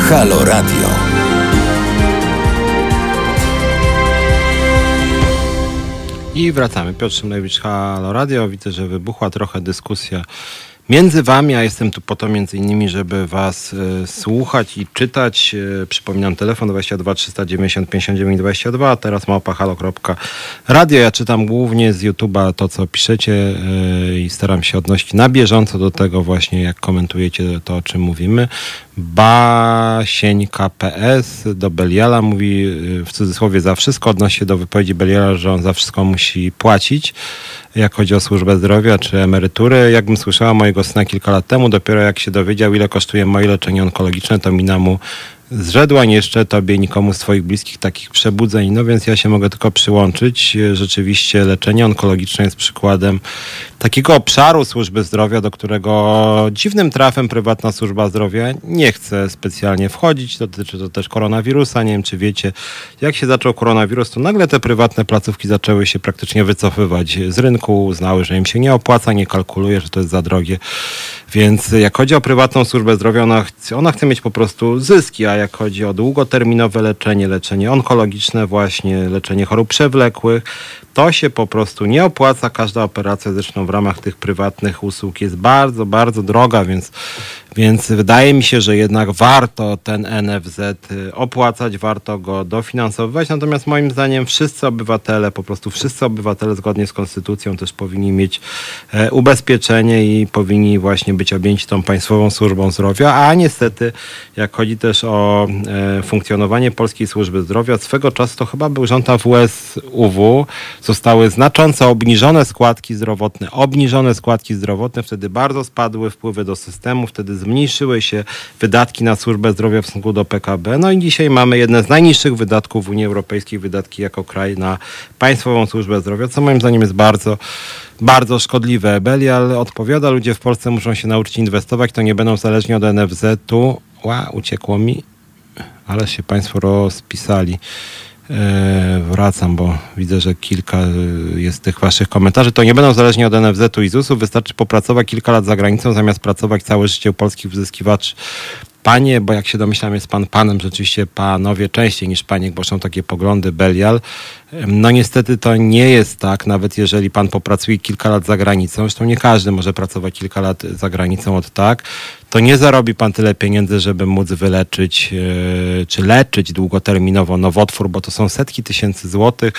Halo Radio. I wracamy. Piotr Szymlewicz, Halo Radio. Widzę, że wybuchła trochę dyskusja między wami, a jestem tu po to między innymi, żeby was e, słuchać i czytać. E, przypominam telefon 22 390 59 22, a teraz małpahalo.radio. Ja czytam głównie z YouTube'a to, co piszecie e, i staram się odnosić na bieżąco do tego właśnie, jak komentujecie to, o czym mówimy. Basieńka PS do Beliala mówi y, w cudzysłowie za wszystko, odnosi się do wypowiedzi Beliala, że on za wszystko musi płacić, jak chodzi o służbę zdrowia czy emerytury. Jakbym słyszała mojego syna kilka lat temu, dopiero jak się dowiedział, ile kosztuje moje leczenie onkologiczne, to mina mu zrzedła, nie jeszcze tobie nikomu z twoich bliskich takich przebudzeń. No więc ja się mogę tylko przyłączyć. Rzeczywiście leczenie onkologiczne jest przykładem takiego obszaru służby zdrowia, do którego dziwnym trafem prywatna służba zdrowia nie chce specjalnie wchodzić. Dotyczy to też koronawirusa. Nie wiem, czy wiecie, jak się zaczął koronawirus, to nagle te prywatne placówki zaczęły się praktycznie wycofywać z rynku, uznały, że im się nie opłaca, nie kalkuluje, że to jest za drogie. Więc jak chodzi o prywatną służbę zdrowia, ona chce, ona chce mieć po prostu zyski, a jak chodzi o długoterminowe leczenie, leczenie onkologiczne właśnie, leczenie chorób przewlekłych, to się po prostu nie opłaca. Każda operacja zresztą w ramach tych prywatnych usług jest bardzo, bardzo droga, więc, więc wydaje mi się, że jednak warto ten NFZ y, opłacać, warto go dofinansowywać. Natomiast moim zdaniem wszyscy obywatele, po prostu wszyscy obywatele zgodnie z konstytucją też powinni mieć e, ubezpieczenie i powinni właśnie być objęci tą państwową służbą zdrowia, a niestety jak chodzi też o e, funkcjonowanie polskiej służby zdrowia, swego czasu to chyba był rząd AWS UW, zostały znacząco obniżone składki zdrowotne, obniżone składki zdrowotne, wtedy bardzo spadły wpływy do systemu, wtedy zmniejszyły się wydatki na służbę zdrowia w stosunku do PKB. No i dzisiaj mamy jedne z najniższych wydatków w Unii Europejskiej, wydatki jako kraj na państwową służbę zdrowia, co moim zdaniem jest bardzo bardzo szkodliwe. Belial odpowiada, ludzie w Polsce muszą się nauczyć inwestować, to nie będą zależni od NFZ-u. Ła, uciekło mi, ale się Państwo rozpisali. E, wracam, bo widzę, że kilka e, jest tych waszych komentarzy. To nie będą zależni od NFZ-u i ZUS-u. Wystarczy popracować kilka lat za granicą, zamiast pracować całe życie u polskich wyzyskiwaczy. Panie, bo jak się domyślam, jest pan panem, rzeczywiście panowie częściej niż paniek, bo są takie poglądy Belial. No niestety to nie jest tak, nawet jeżeli pan popracuje kilka lat za granicą, zresztą nie każdy może pracować kilka lat za granicą od tak, to nie zarobi pan tyle pieniędzy, żeby móc wyleczyć yy, czy leczyć długoterminowo nowotwór, bo to są setki tysięcy złotych.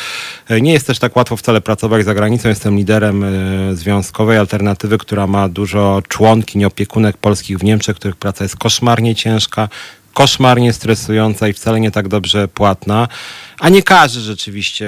Yy, Nie jest też tak łatwo wcale pracować za granicą. Jestem liderem yy, związkowej alternatywy, która ma dużo członkiń, opiekunek polskich w Niemczech, których praca jest koszmarnie ciężka koszmarnie stresująca i wcale nie tak dobrze płatna, a nie każdy rzeczywiście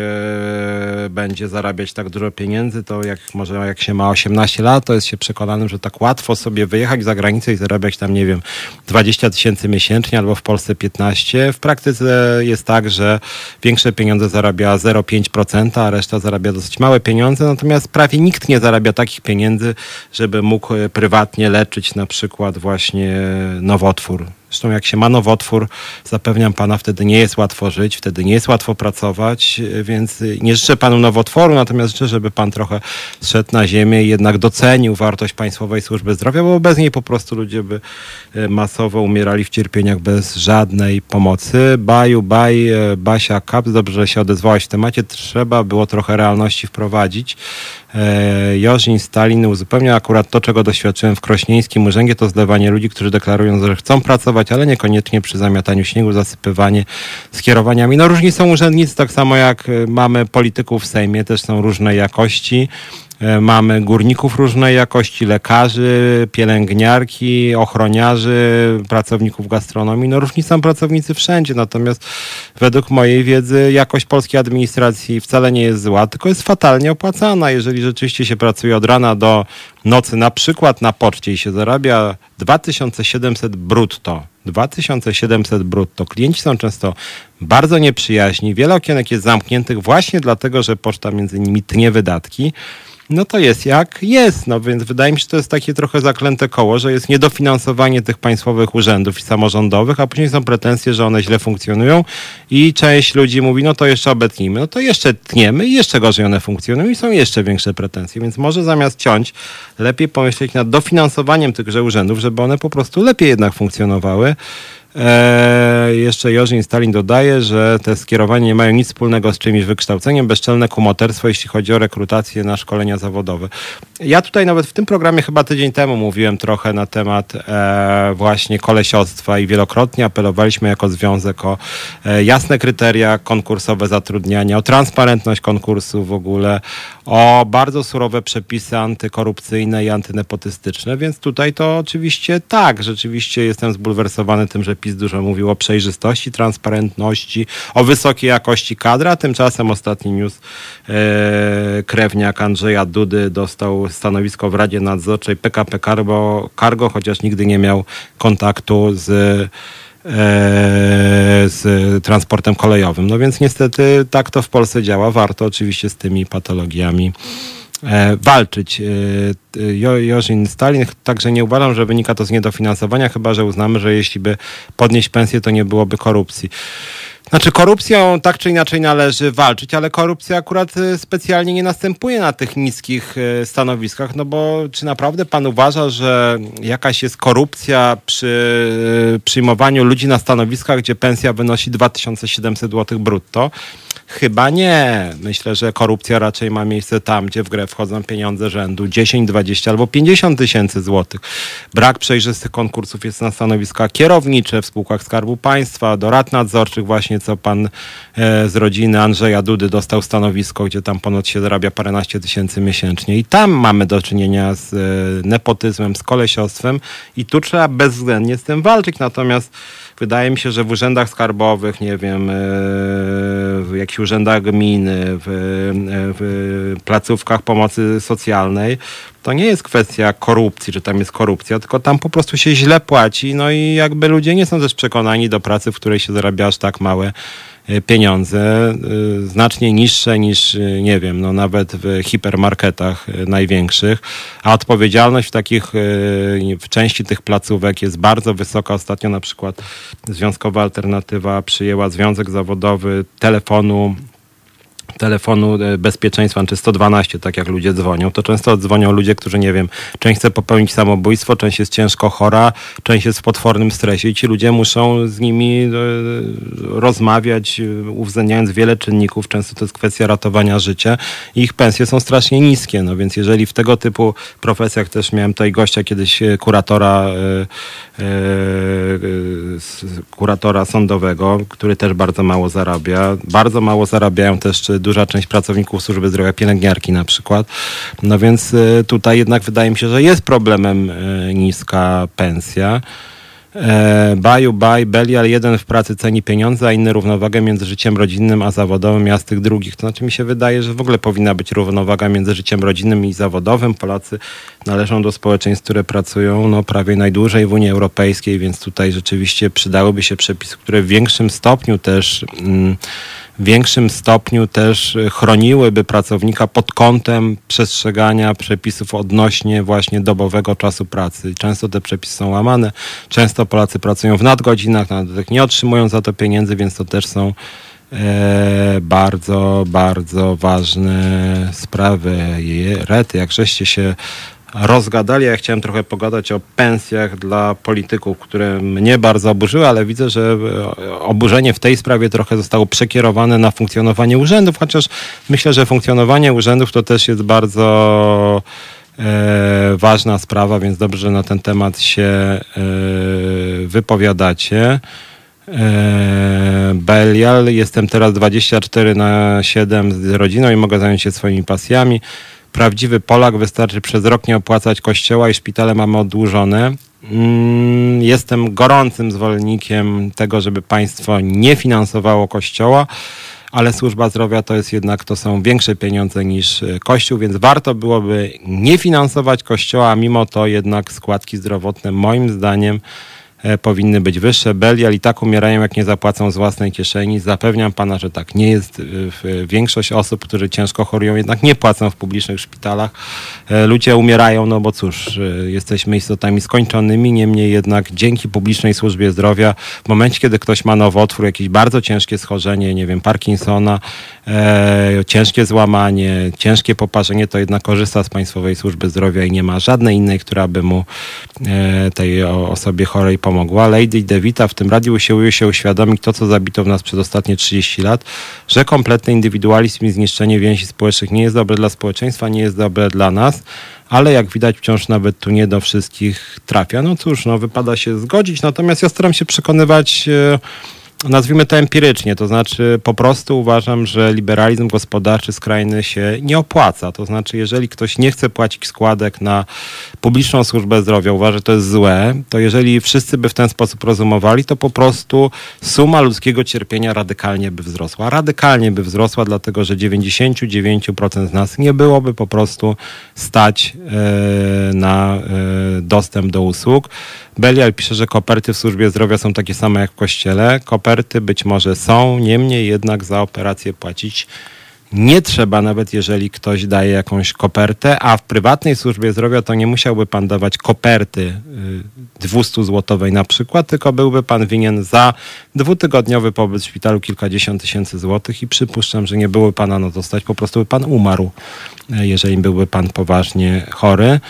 e, będzie zarabiać tak dużo pieniędzy, to jak może jak się ma 18 lat, to jest się przekonanym, że tak łatwo sobie wyjechać za granicę i zarabiać tam, nie wiem, 20 tysięcy miesięcznie albo w Polsce 15. W praktyce jest tak, że większe pieniądze zarabia 0,5%, a reszta zarabia dosyć małe pieniądze, natomiast prawie nikt nie zarabia takich pieniędzy, żeby mógł e, prywatnie leczyć na przykład właśnie nowotwór Zresztą jak się ma nowotwór, zapewniam pana, wtedy nie jest łatwo żyć, wtedy nie jest łatwo pracować, więc nie życzę panu nowotworu, natomiast życzę, żeby pan trochę zszedł na ziemię i jednak docenił wartość Państwowej Służby Zdrowia, bo bez niej po prostu ludzie by e, masowo umierali w cierpieniach bez żadnej pomocy. Baju, baj, Basia Kaps, dobrze, że się odezwałaś w temacie. Trzeba było trochę realności wprowadzić. E, Jożin Stalin uzupełniał akurat to, czego doświadczyłem w Krośnieńskim Urzędzie, to zlewanie ludzi, którzy deklarują, że chcą pracować, ale niekoniecznie przy zamiataniu śniegu, zasypywanie skierowaniami. No różni są urzędnicy, tak samo jak e, mamy polityków w Sejmie, też są różnej jakości. E, Mamy górników różnej jakości, lekarzy, pielęgniarki, ochroniarzy, pracowników gastronomii. No różni są pracownicy wszędzie, natomiast według mojej wiedzy jakość polskiej administracji wcale nie jest zła, tylko jest fatalnie opłacana. Jeżeli rzeczywiście się pracuje od rana do nocy, na przykład na poczcie i się zarabia 2700 brutto, 2700 brutto. Klienci są często bardzo nieprzyjaźni. Wiele okienek jest zamkniętych właśnie dlatego, że poczta między nimi tnie wydatki no to jest jak jest. No więc wydaje mi się, że to jest takie trochę zaklęte koło, że jest niedofinansowanie tych państwowych urzędów i samorządowych, a później są pretensje, że one źle funkcjonują i część ludzi mówi, no to jeszcze obetnijmy, no to jeszcze tniemy i jeszcze gorzej one funkcjonują i są jeszcze większe pretensje. Więc może zamiast ciąć, lepiej pomyśleć nad dofinansowaniem tychże urzędów, żeby one po prostu lepiej jednak funkcjonowały. Eee, jeszcze Jorzin Stalin dodaje, że te skierowania nie mają nic wspólnego z czymś wykształceniem, bezczelne kumoterstwo, jeśli chodzi o rekrutację na szkolenia zawodowe. Ja tutaj nawet w tym programie chyba tydzień temu mówiłem trochę na temat e, właśnie kolesiostwa i wielokrotnie apelowaliśmy jako związek o e, jasne kryteria konkursowe zatrudniania, o transparentność konkursu w ogóle, o bardzo surowe przepisy antykorupcyjne i antynepotystyczne, więc tutaj to oczywiście tak, rzeczywiście jestem zbulwersowany tym, że PiS dużo mówił o przejrzystości, transparentności, o wysokiej jakości kadra, tymczasem ostatni news e, krewniak Andrzeja Dudy dostał stanowisko w Radzie Nadzorczej PKP Cargo, Cargo chociaż nigdy nie miał kontaktu z z transportem kolejowym. No więc niestety tak to w Polsce działa. Warto oczywiście z tymi patologiami e, walczyć. E, Jo- Stalin także nie uważam, że wynika to z niedofinansowania, chyba że uznamy, że jeśli by podnieść pensję, to nie byłoby korupcji. Znaczy korupcją tak czy inaczej należy walczyć, ale korupcja akurat y, specjalnie nie następuje na tych niskich y, stanowiskach, no bo czy naprawdę pan uważa, że jakaś jest korupcja przy y, przyjmowaniu ludzi na stanowiskach, gdzie pensja wynosi 2700 zł brutto? Chyba nie. Myślę, że korupcja raczej ma miejsce tam, gdzie w grę wchodzą pieniądze rzędu 10, 20 albo 50 tysięcy złotych. Brak przejrzystych konkursów jest na stanowiska kierownicze w spółkach Skarbu Państwa, do rad nadzorczych właśnie, co pan e, z rodziny Andrzeja Dudy dostał stanowisko, gdzie tam ponoć się zarabia paręnaście tysięcy miesięcznie. I tam mamy do czynienia z e, nepotyzmem, z kolesiostwem i tu trzeba bezwzględnie z tym walczyć. Natomiast wydaje mi się, że w urzędach skarbowych, nie wiem, e, w jakichś urzędach gminy, w, e, w placówkach pomocy socjalnej, to nie jest kwestia korupcji, że tam jest korupcja, tylko tam po prostu się źle płaci, no i jakby ludzie nie są też przekonani do pracy, w której się zarabia aż tak małe pieniądze, e, znacznie niższe niż, e, nie wiem, no nawet w hipermarketach największych, a odpowiedzialność w takich, w części tych placówek jest bardzo wysoka. Ostatnio na przykład Związkowa Alternatywa przyjęła Związek Zawodowy Telefonu telefonu e, bezpieczeństwa, czy 112, tak jak ludzie dzwonią, to często dzwonią ludzie, którzy, nie wiem, część chce popełnić samobójstwo, część jest ciężko chora, część jest w potwornym stresie i ci ludzie muszą z nimi e, rozmawiać, e, uwzględniając wiele czynników. Często to jest kwestia ratowania życia i ich pensje są strasznie niskie, no więc jeżeli w tego typu profesjach też miałem tutaj gościa kiedyś kuratora kuratora sądowego, który też bardzo mało zarabia. Bardzo mało zarabiają też duża część pracowników służby zdrowia, pielęgniarki na przykład. No więc e, tutaj jednak wydaje mi się, że jest problemem e, niska pensja. E, Baju, baj, Belial, jeden w pracy ceni pieniądze, a inny równowagę między życiem rodzinnym a zawodowym, ja z tych drugich. To znaczy mi się wydaje, że w ogóle powinna być równowaga między życiem rodzinnym i zawodowym. Polacy należą do społeczeństw, które pracują no, prawie najdłużej w Unii Europejskiej, więc tutaj rzeczywiście przydałyby się przepisy, które w większym stopniu też mm, większym stopniu też chroniłyby pracownika pod kątem przestrzegania przepisów odnośnie właśnie dobowego czasu pracy. Często te przepisy są łamane, często Polacy pracują w nadgodzinach, nie otrzymują za to pieniędzy, więc to też są e, bardzo, bardzo ważne sprawy. Rety, jak żeście się rozgadali. Ja chciałem trochę pogadać o pensjach dla polityków, które mnie bardzo oburzyły, ale widzę, że e, oburzenie w tej sprawie trochę zostało przekierowane na funkcjonowanie urzędów, chociaż myślę, że funkcjonowanie urzędów to też jest bardzo e, ważna sprawa, więc dobrze, że na ten temat się e, wypowiadacie. E, Belial, jestem teraz 24 na 7 z rodziną i mogę zająć się swoimi pasjami prawdziwy Polak wystarczy przez rok nie opłacać kościoła i szpitale mamy odłużone. Mm, jestem gorącym zwolennikiem tego, żeby państwo nie finansowało kościoła, ale służba zdrowia to jest jednak, to są większe pieniądze niż e, kościół, więc warto byłoby nie finansować kościoła, a mimo to jednak składki zdrowotne moim zdaniem powinny być wyższe. Belial i tak umierają, jak nie zapłacą z własnej kieszeni. Zapewniam pana, że tak nie jest. E, większość osób, które ciężko chorują, jednak nie płacą w publicznych szpitalach. E, ludzie umierają, no bo cóż, jesteśmy istotami skończonymi, niemniej jednak dzięki publicznej służbie zdrowia, w momencie, kiedy ktoś ma nowotwór, jakieś bardzo ciężkie schorzenie, nie wiem, Parkinsona, e, ciężkie złamanie, ciężkie poparzenie, to jednak korzysta z Państwowej Służby Zdrowia i nie ma żadnej innej, która by mu e, tej osobie chorej pomogła. Lady DeVita w tym radiu usiłuje się uświadomić to, co zabito w nas przez ostatnie 30 lat, że kompletny indywidualizm i zniszczenie więzi społecznych nie jest dobre dla społeczeństwa, nie jest dobre dla nas ale jak widać wciąż nawet tu nie do wszystkich trafia. No cóż, no wypada się zgodzić, natomiast ja staram się przekonywać e, nazwijmy to empirycznie, to znaczy po prostu uważam, że liberalizm gospodarczy skrajny się nie opłaca. To znaczy, jeżeli ktoś nie chce płacić składek na publiczną służbę zdrowia, uważa, że to jest złe, to jeżeli wszyscy by w ten sposób rozumowali, to po prostu suma ludzkiego cierpienia radykalnie by wzrosła. Radykalnie by wzrosła, dlatego że 99% z nas nie byłoby po prostu stać e, na e, dostęp do usług. Belial pisze, że koperty w służbie zdrowia są takie same jak w kościele. Koperty być może są, niemniej jednak za operację płacić nie trzeba, nawet jeżeli ktoś daje jakąś kopertę, a w prywatnej służbie zdrowia to nie musiałby pan dawać koperty 200 y, złotowej na przykład, tylko byłby pan winien za dwutygodniowy pobyt w szpitalu kilkadziesiąt tysięcy złotych i przypuszczam, że nie były pana no dostać, po prostu by pan umarł, y, jeżeli byłby pan poważnie chory.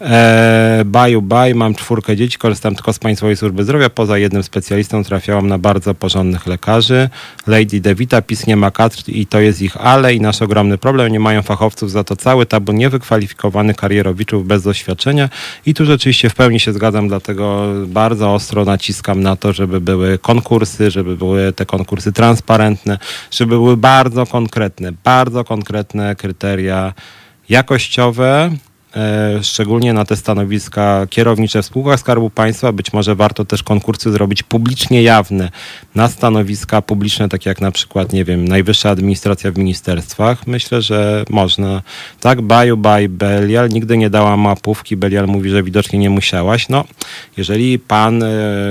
E, baju, baj, mam czwórkę dzieci, korzystam tylko z Państwowej Służby Zdrowia. Poza jednym specjalistą trafiałam na bardzo porządnych lekarzy. Lady Devita, PiS nie ma kadr i to jest ich ale i nasz ogromny problem. Nie mają fachowców, za to cały tabun niewykwalifikowanych karierowiczów bez doświadczenia. I tu rzeczywiście w pełni się zgadzam, dlatego bardzo ostro naciskam na to, żeby były konkursy, żeby były te konkursy transparentne, żeby były bardzo konkretne, bardzo konkretne kryteria jakościowe, szczególnie na te stanowiska kierownicze w spółkach Skarbu Państwa. Być może warto też konkursy zrobić publicznie jawne na stanowiska publiczne, takie jak na przykład, nie wiem, Najwyższa Administracja w ministerstwach. Myślę, że można. Tak, baju, baj, Belial. Nigdy nie dała mapówki. Belial mówi, że widocznie nie musiałaś. No, jeżeli pan e,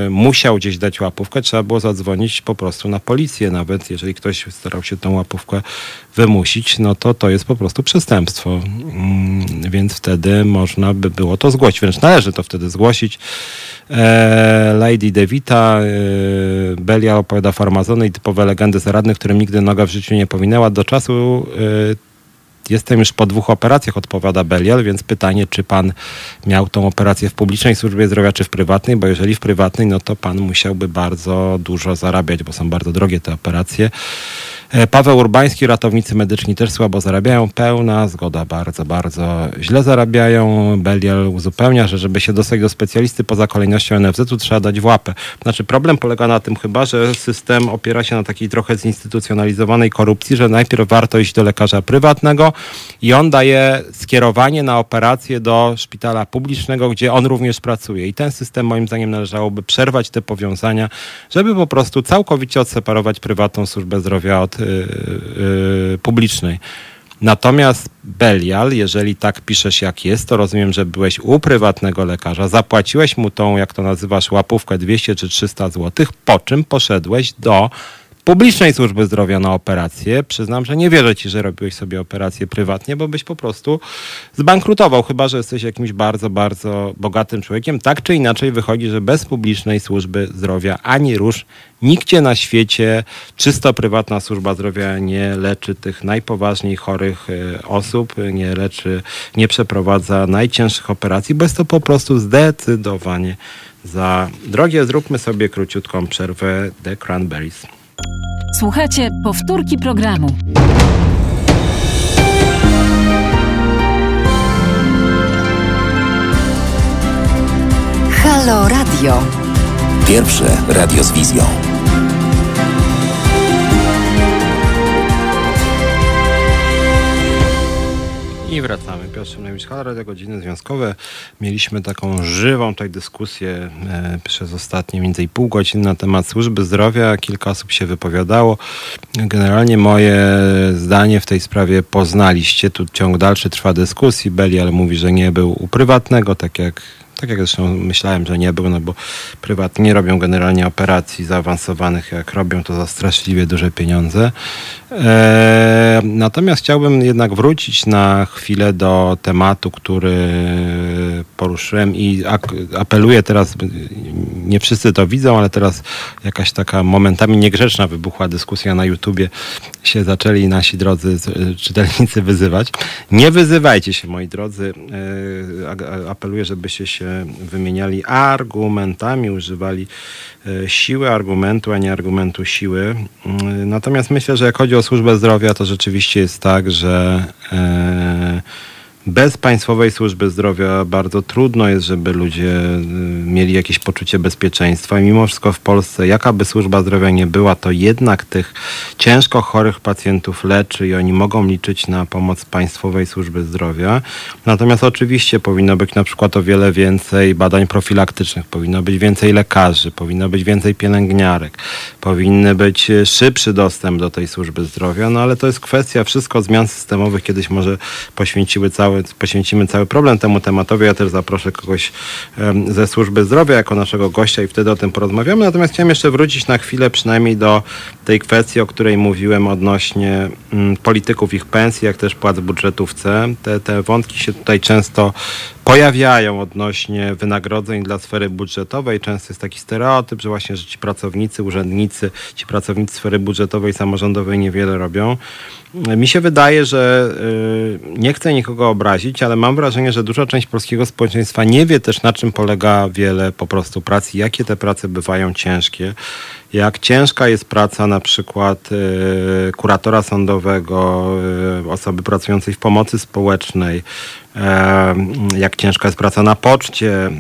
musiał gdzieś dać łapówkę, trzeba było zadzwonić po prostu na policję. Nawet jeżeli ktoś starał się tą łapówkę wymusić, no to to jest po prostu przestępstwo. Mm, więc wtedy można by było to zgłosić. Wręcz należy to wtedy zgłosić. E, Lady Devita, e, Belia opowiada farmazony i typowe legendy zaradnych, którym nigdy noga w życiu nie powinęła. Do czasu e, Jestem już po dwóch operacjach, odpowiada Belial, więc pytanie, czy pan miał tą operację w publicznej służbie zdrowia, czy w prywatnej, bo jeżeli w prywatnej, no to pan musiałby bardzo dużo zarabiać, bo są bardzo drogie te operacje. E, Paweł Urbański, ratownicy medyczni też słabo zarabiają. Pełna zgoda, bardzo, bardzo źle zarabiają. Belial uzupełnia, że żeby się dostać do specjalisty poza kolejnością NFZ-u trzeba dać w łapę. Znaczy problem polega na tym chyba, że system opiera się na takiej trochę zinstytucjonalizowanej korupcji, że najpierw warto iść do lekarza prywatnego i on daje skierowanie na operację do szpitala publicznego, gdzie on również pracuje. I ten system moim zdaniem należałoby przerwać te powiązania, żeby po prostu całkowicie odseparować prywatną służbę zdrowia od yy, publicznej. Natomiast Belial, jeżeli tak piszesz jak jest, to rozumiem, że byłeś u prywatnego lekarza, zapłaciłeś mu tą, jak to nazywasz, łapówkę 200 czy 300 zł, po czym poszedłeś do publicznej służby zdrowia na operację. Przyznam, że nie wierzę ci, że robiłeś sobie operację prywatnie, bo byś po prostu zbankrutował, chyba że jesteś jakimś bardzo, bardzo bogatym człowiekiem. Tak czy inaczej wychodzi, że bez publicznej służby zdrowia ani rusz Nigdzie na świecie czysto prywatna służba zdrowia nie leczy tych najpoważniej chorych e, osób, nie leczy, nie przeprowadza najcięższych operacji, bo jest to po prostu zdecydowanie za drogie. Zróbmy sobie króciutką przerwę The Cranberries. Słuchajcie powtórki programu. Halo Radio. Pierwsze radio z wizją. I wracamy. Piotr Halo Radio Godziny Związkowe. Mieliśmy taką żywą tutaj dyskusję e, przez ostatnie między innej pół godziny na temat służby zdrowia. Kilka osób się wypowiadało. Generalnie moje zdanie w tej sprawie poznaliście. Tu ciąg dalszy trwa dyskusji. Belial mówi, że nie był u prywatnego, tak jak tak jak zresztą myślałem, że nie był, no bo prywatnie nie robią generalnie operacji zaawansowanych. Jak robią, to za straszliwie duże pieniądze. Eee, natomiast chciałbym jednak wrócić na chwilę do tematu, który poruszyłem i apeluję teraz, nie wszyscy to widzą, ale teraz jakaś taka momentami niegrzeczna wybuchła dyskusja na YouTubie. Się zaczęli nasi drodzy czytelnicy wyzywać. Nie wyzywajcie się, moi drodzy. Eee, apeluję, żebyście się wymieniali argumentami, używali e, siły argumentu, a nie argumentu siły. Mm, natomiast myślę, że jak chodzi o służbę zdrowia, to rzeczywiście jest tak, że e, bez państwowej służby zdrowia bardzo trudno jest, żeby ludzie y, mieli jakieś poczucie bezpieczeństwa. I mimo wszystko w Polsce, jaka by służba zdrowia nie była, to jednak tych ciężko chorych pacjentów leczy i oni mogą liczyć na pomoc państwowej służby zdrowia. Natomiast oczywiście powinno być na przykład o wiele więcej badań profilaktycznych, powinno być więcej lekarzy, powinno być więcej pielęgniarek, powinny być szybszy dostęp do tej służby zdrowia, no ale to jest kwestia wszystko zmian systemowych, kiedyś może poświęciły cały cały, poświęcimy cały problem temu tematowi. Ja też zaproszę kogoś ze służby zdrowia jako naszego gościa i wtedy o tym porozmawiamy. Natomiast chciałem jeszcze wrócić na chwilę przynajmniej do tej kwestii, o której mówiłem odnośnie mm, polityków, ich pensji, jak też płac w budżetówce. Te, te wątki się tutaj często pojawiają odnośnie wynagrodzeń dla sfery budżetowej. Często jest taki stereotyp, że właśnie że ci pracownicy, urzędnicy, ci pracownicy sfery budżetowej, samorządowej niewiele robią. Mi się wydaje, że y, nie chcę nikogo obrazić, ale mam wrażenie, że duża część polskiego społeczeństwa nie wie też na czym polega wiele po prostu prac i jakie te prace bywają ciężkie. Jak ciężka jest praca na przykład y, kuratora sądowego, y, osoby pracującej w pomocy społecznej, jak ciężka jest praca na poczcie,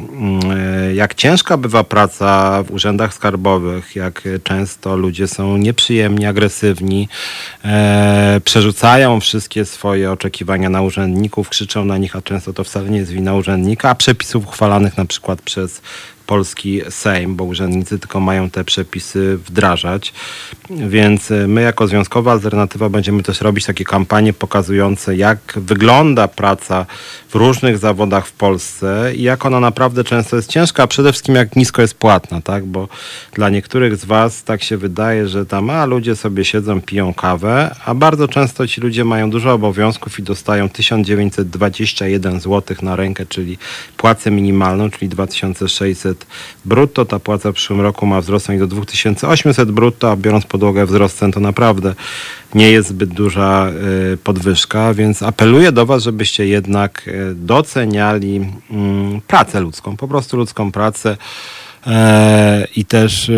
jak ciężka bywa praca w urzędach skarbowych, jak często ludzie są nieprzyjemni, agresywni, e, przerzucają wszystkie swoje oczekiwania na urzędników, krzyczą na nich, a często to wcale nie jest wina urzędnika, a przepisów uchwalanych na przykład przez polski Sejm, bo urzędnicy tylko mają te przepisy wdrażać. Więc e, my jako Związkowa Alternatywa będziemy też robić takie kampanie pokazujące, jak wygląda praca w różnych zawodach w Polsce i jak ona naprawdę często jest ciężka, a przede wszystkim jak nisko jest płatna, tak? Bo dla niektórych z Was tak się wydaje, że tam, a ludzie sobie siedzą, piją kawę, a bardzo często ci ludzie mają dużo obowiązków i dostają 1921 zł na rękę, czyli płacę minimalną, czyli 2600 brutto. Ta płaca w przyszłym roku ma wzrosnąć do 2800 brutto, a biorąc pod uwagę wzrost cen, to naprawdę nie jest zbyt duża y, podwyżka, więc apeluję do Was, żebyście jednak y, doceniali mm, pracę ludzką, po prostu ludzką pracę i też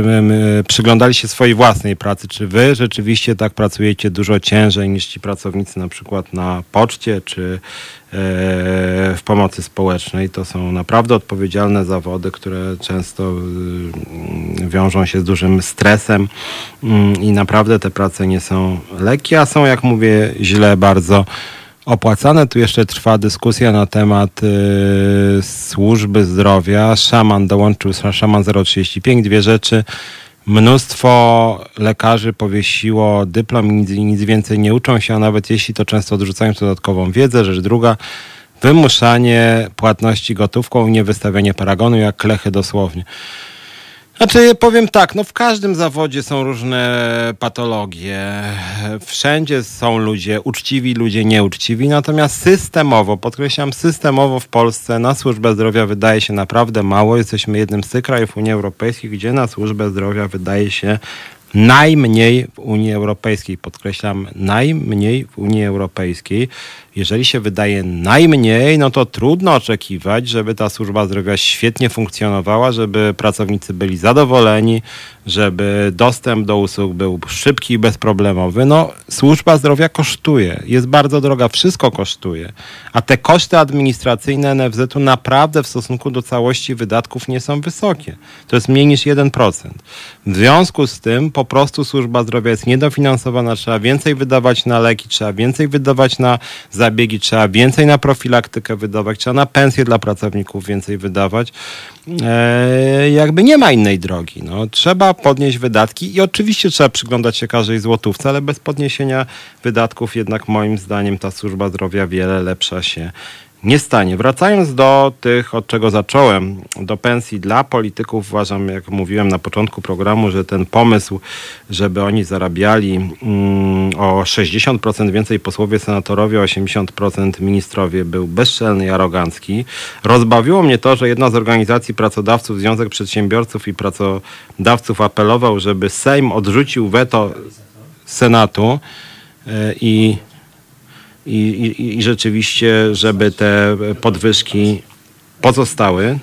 przyglądali się swojej własnej pracy. Czy wy rzeczywiście tak pracujecie dużo ciężej niż ci pracownicy na przykład na poczcie, czy E, w pomocy społecznej. To są naprawdę odpowiedzialne zawody, które często y, wiążą się z dużym stresem mm, i naprawdę te prace nie są lekkie, a są, jak mówię, źle bardzo opłacane. Tu jeszcze trwa dyskusja na temat y, służby zdrowia. Szaman dołączył, Szaman 035, dwie rzeczy. Mnóstwo lekarzy powiesiło dyplom i nic, nic więcej nie uczą się, a nawet jeśli to często odrzucają dodatkową wiedzę. Rzecz druga, wymuszanie płatności gotówką nie wystawianie paragonu, jak klechy dosłownie. Znaczy, powiem tak, no w każdym zawodzie są różne patologie. Wszędzie są ludzie, uczciwi, ludzie nieuczciwi, natomiast systemowo, podkreślam, systemowo w Polsce na służbę zdrowia wydaje się naprawdę mało. Jesteśmy jednym z tych krajów Unii Europejskiej, gdzie na służbę zdrowia wydaje się najmniej w Unii Europejskiej. Podkreślam, najmniej w Unii Europejskiej. Jeżeli się wydaje najmniej, no to trudno oczekiwać, żeby ta służba zdrowia świetnie funkcjonowała, żeby pracownicy byli zadowoleni, żeby dostęp do usług był szybki i bezproblemowy. No, służba zdrowia kosztuje, jest bardzo droga, wszystko kosztuje. A te koszty administracyjne NFZ-u naprawdę w stosunku do całości wydatków nie są wysokie. To jest mniej niż 1%. W związku z tym po prostu służba zdrowia jest niedofinansowana, trzeba więcej wydawać na leki, trzeba więcej wydawać na zabiegi, trzeba więcej na profilaktykę wydawać, trzeba na pensje dla pracowników więcej wydawać. E, jakby nie ma innej drogi. No, trzeba podnieść wydatki i oczywiście trzeba przyglądać się każdej złotówce, ale bez podniesienia wydatków jednak moim zdaniem ta służba zdrowia wiele lepsza się nie stanie. Wracając do tych, od czego zacząłem, do pensji dla polityków, uważam, jak mówiłem na początku programu, że ten pomysł, żeby oni zarabiali mm, o 60% więcej posłowie, senatorowie, o 80% ministrowie, był bezczelny i arogancki. Rozbawiło mnie to, że jedna z organizacji pracodawców, Związek Przedsiębiorców i Pracodawców apelował, żeby Sejm odrzucił weto Senatu y, i i, i, i rzeczywiście, żeby te podwyżki pozostały.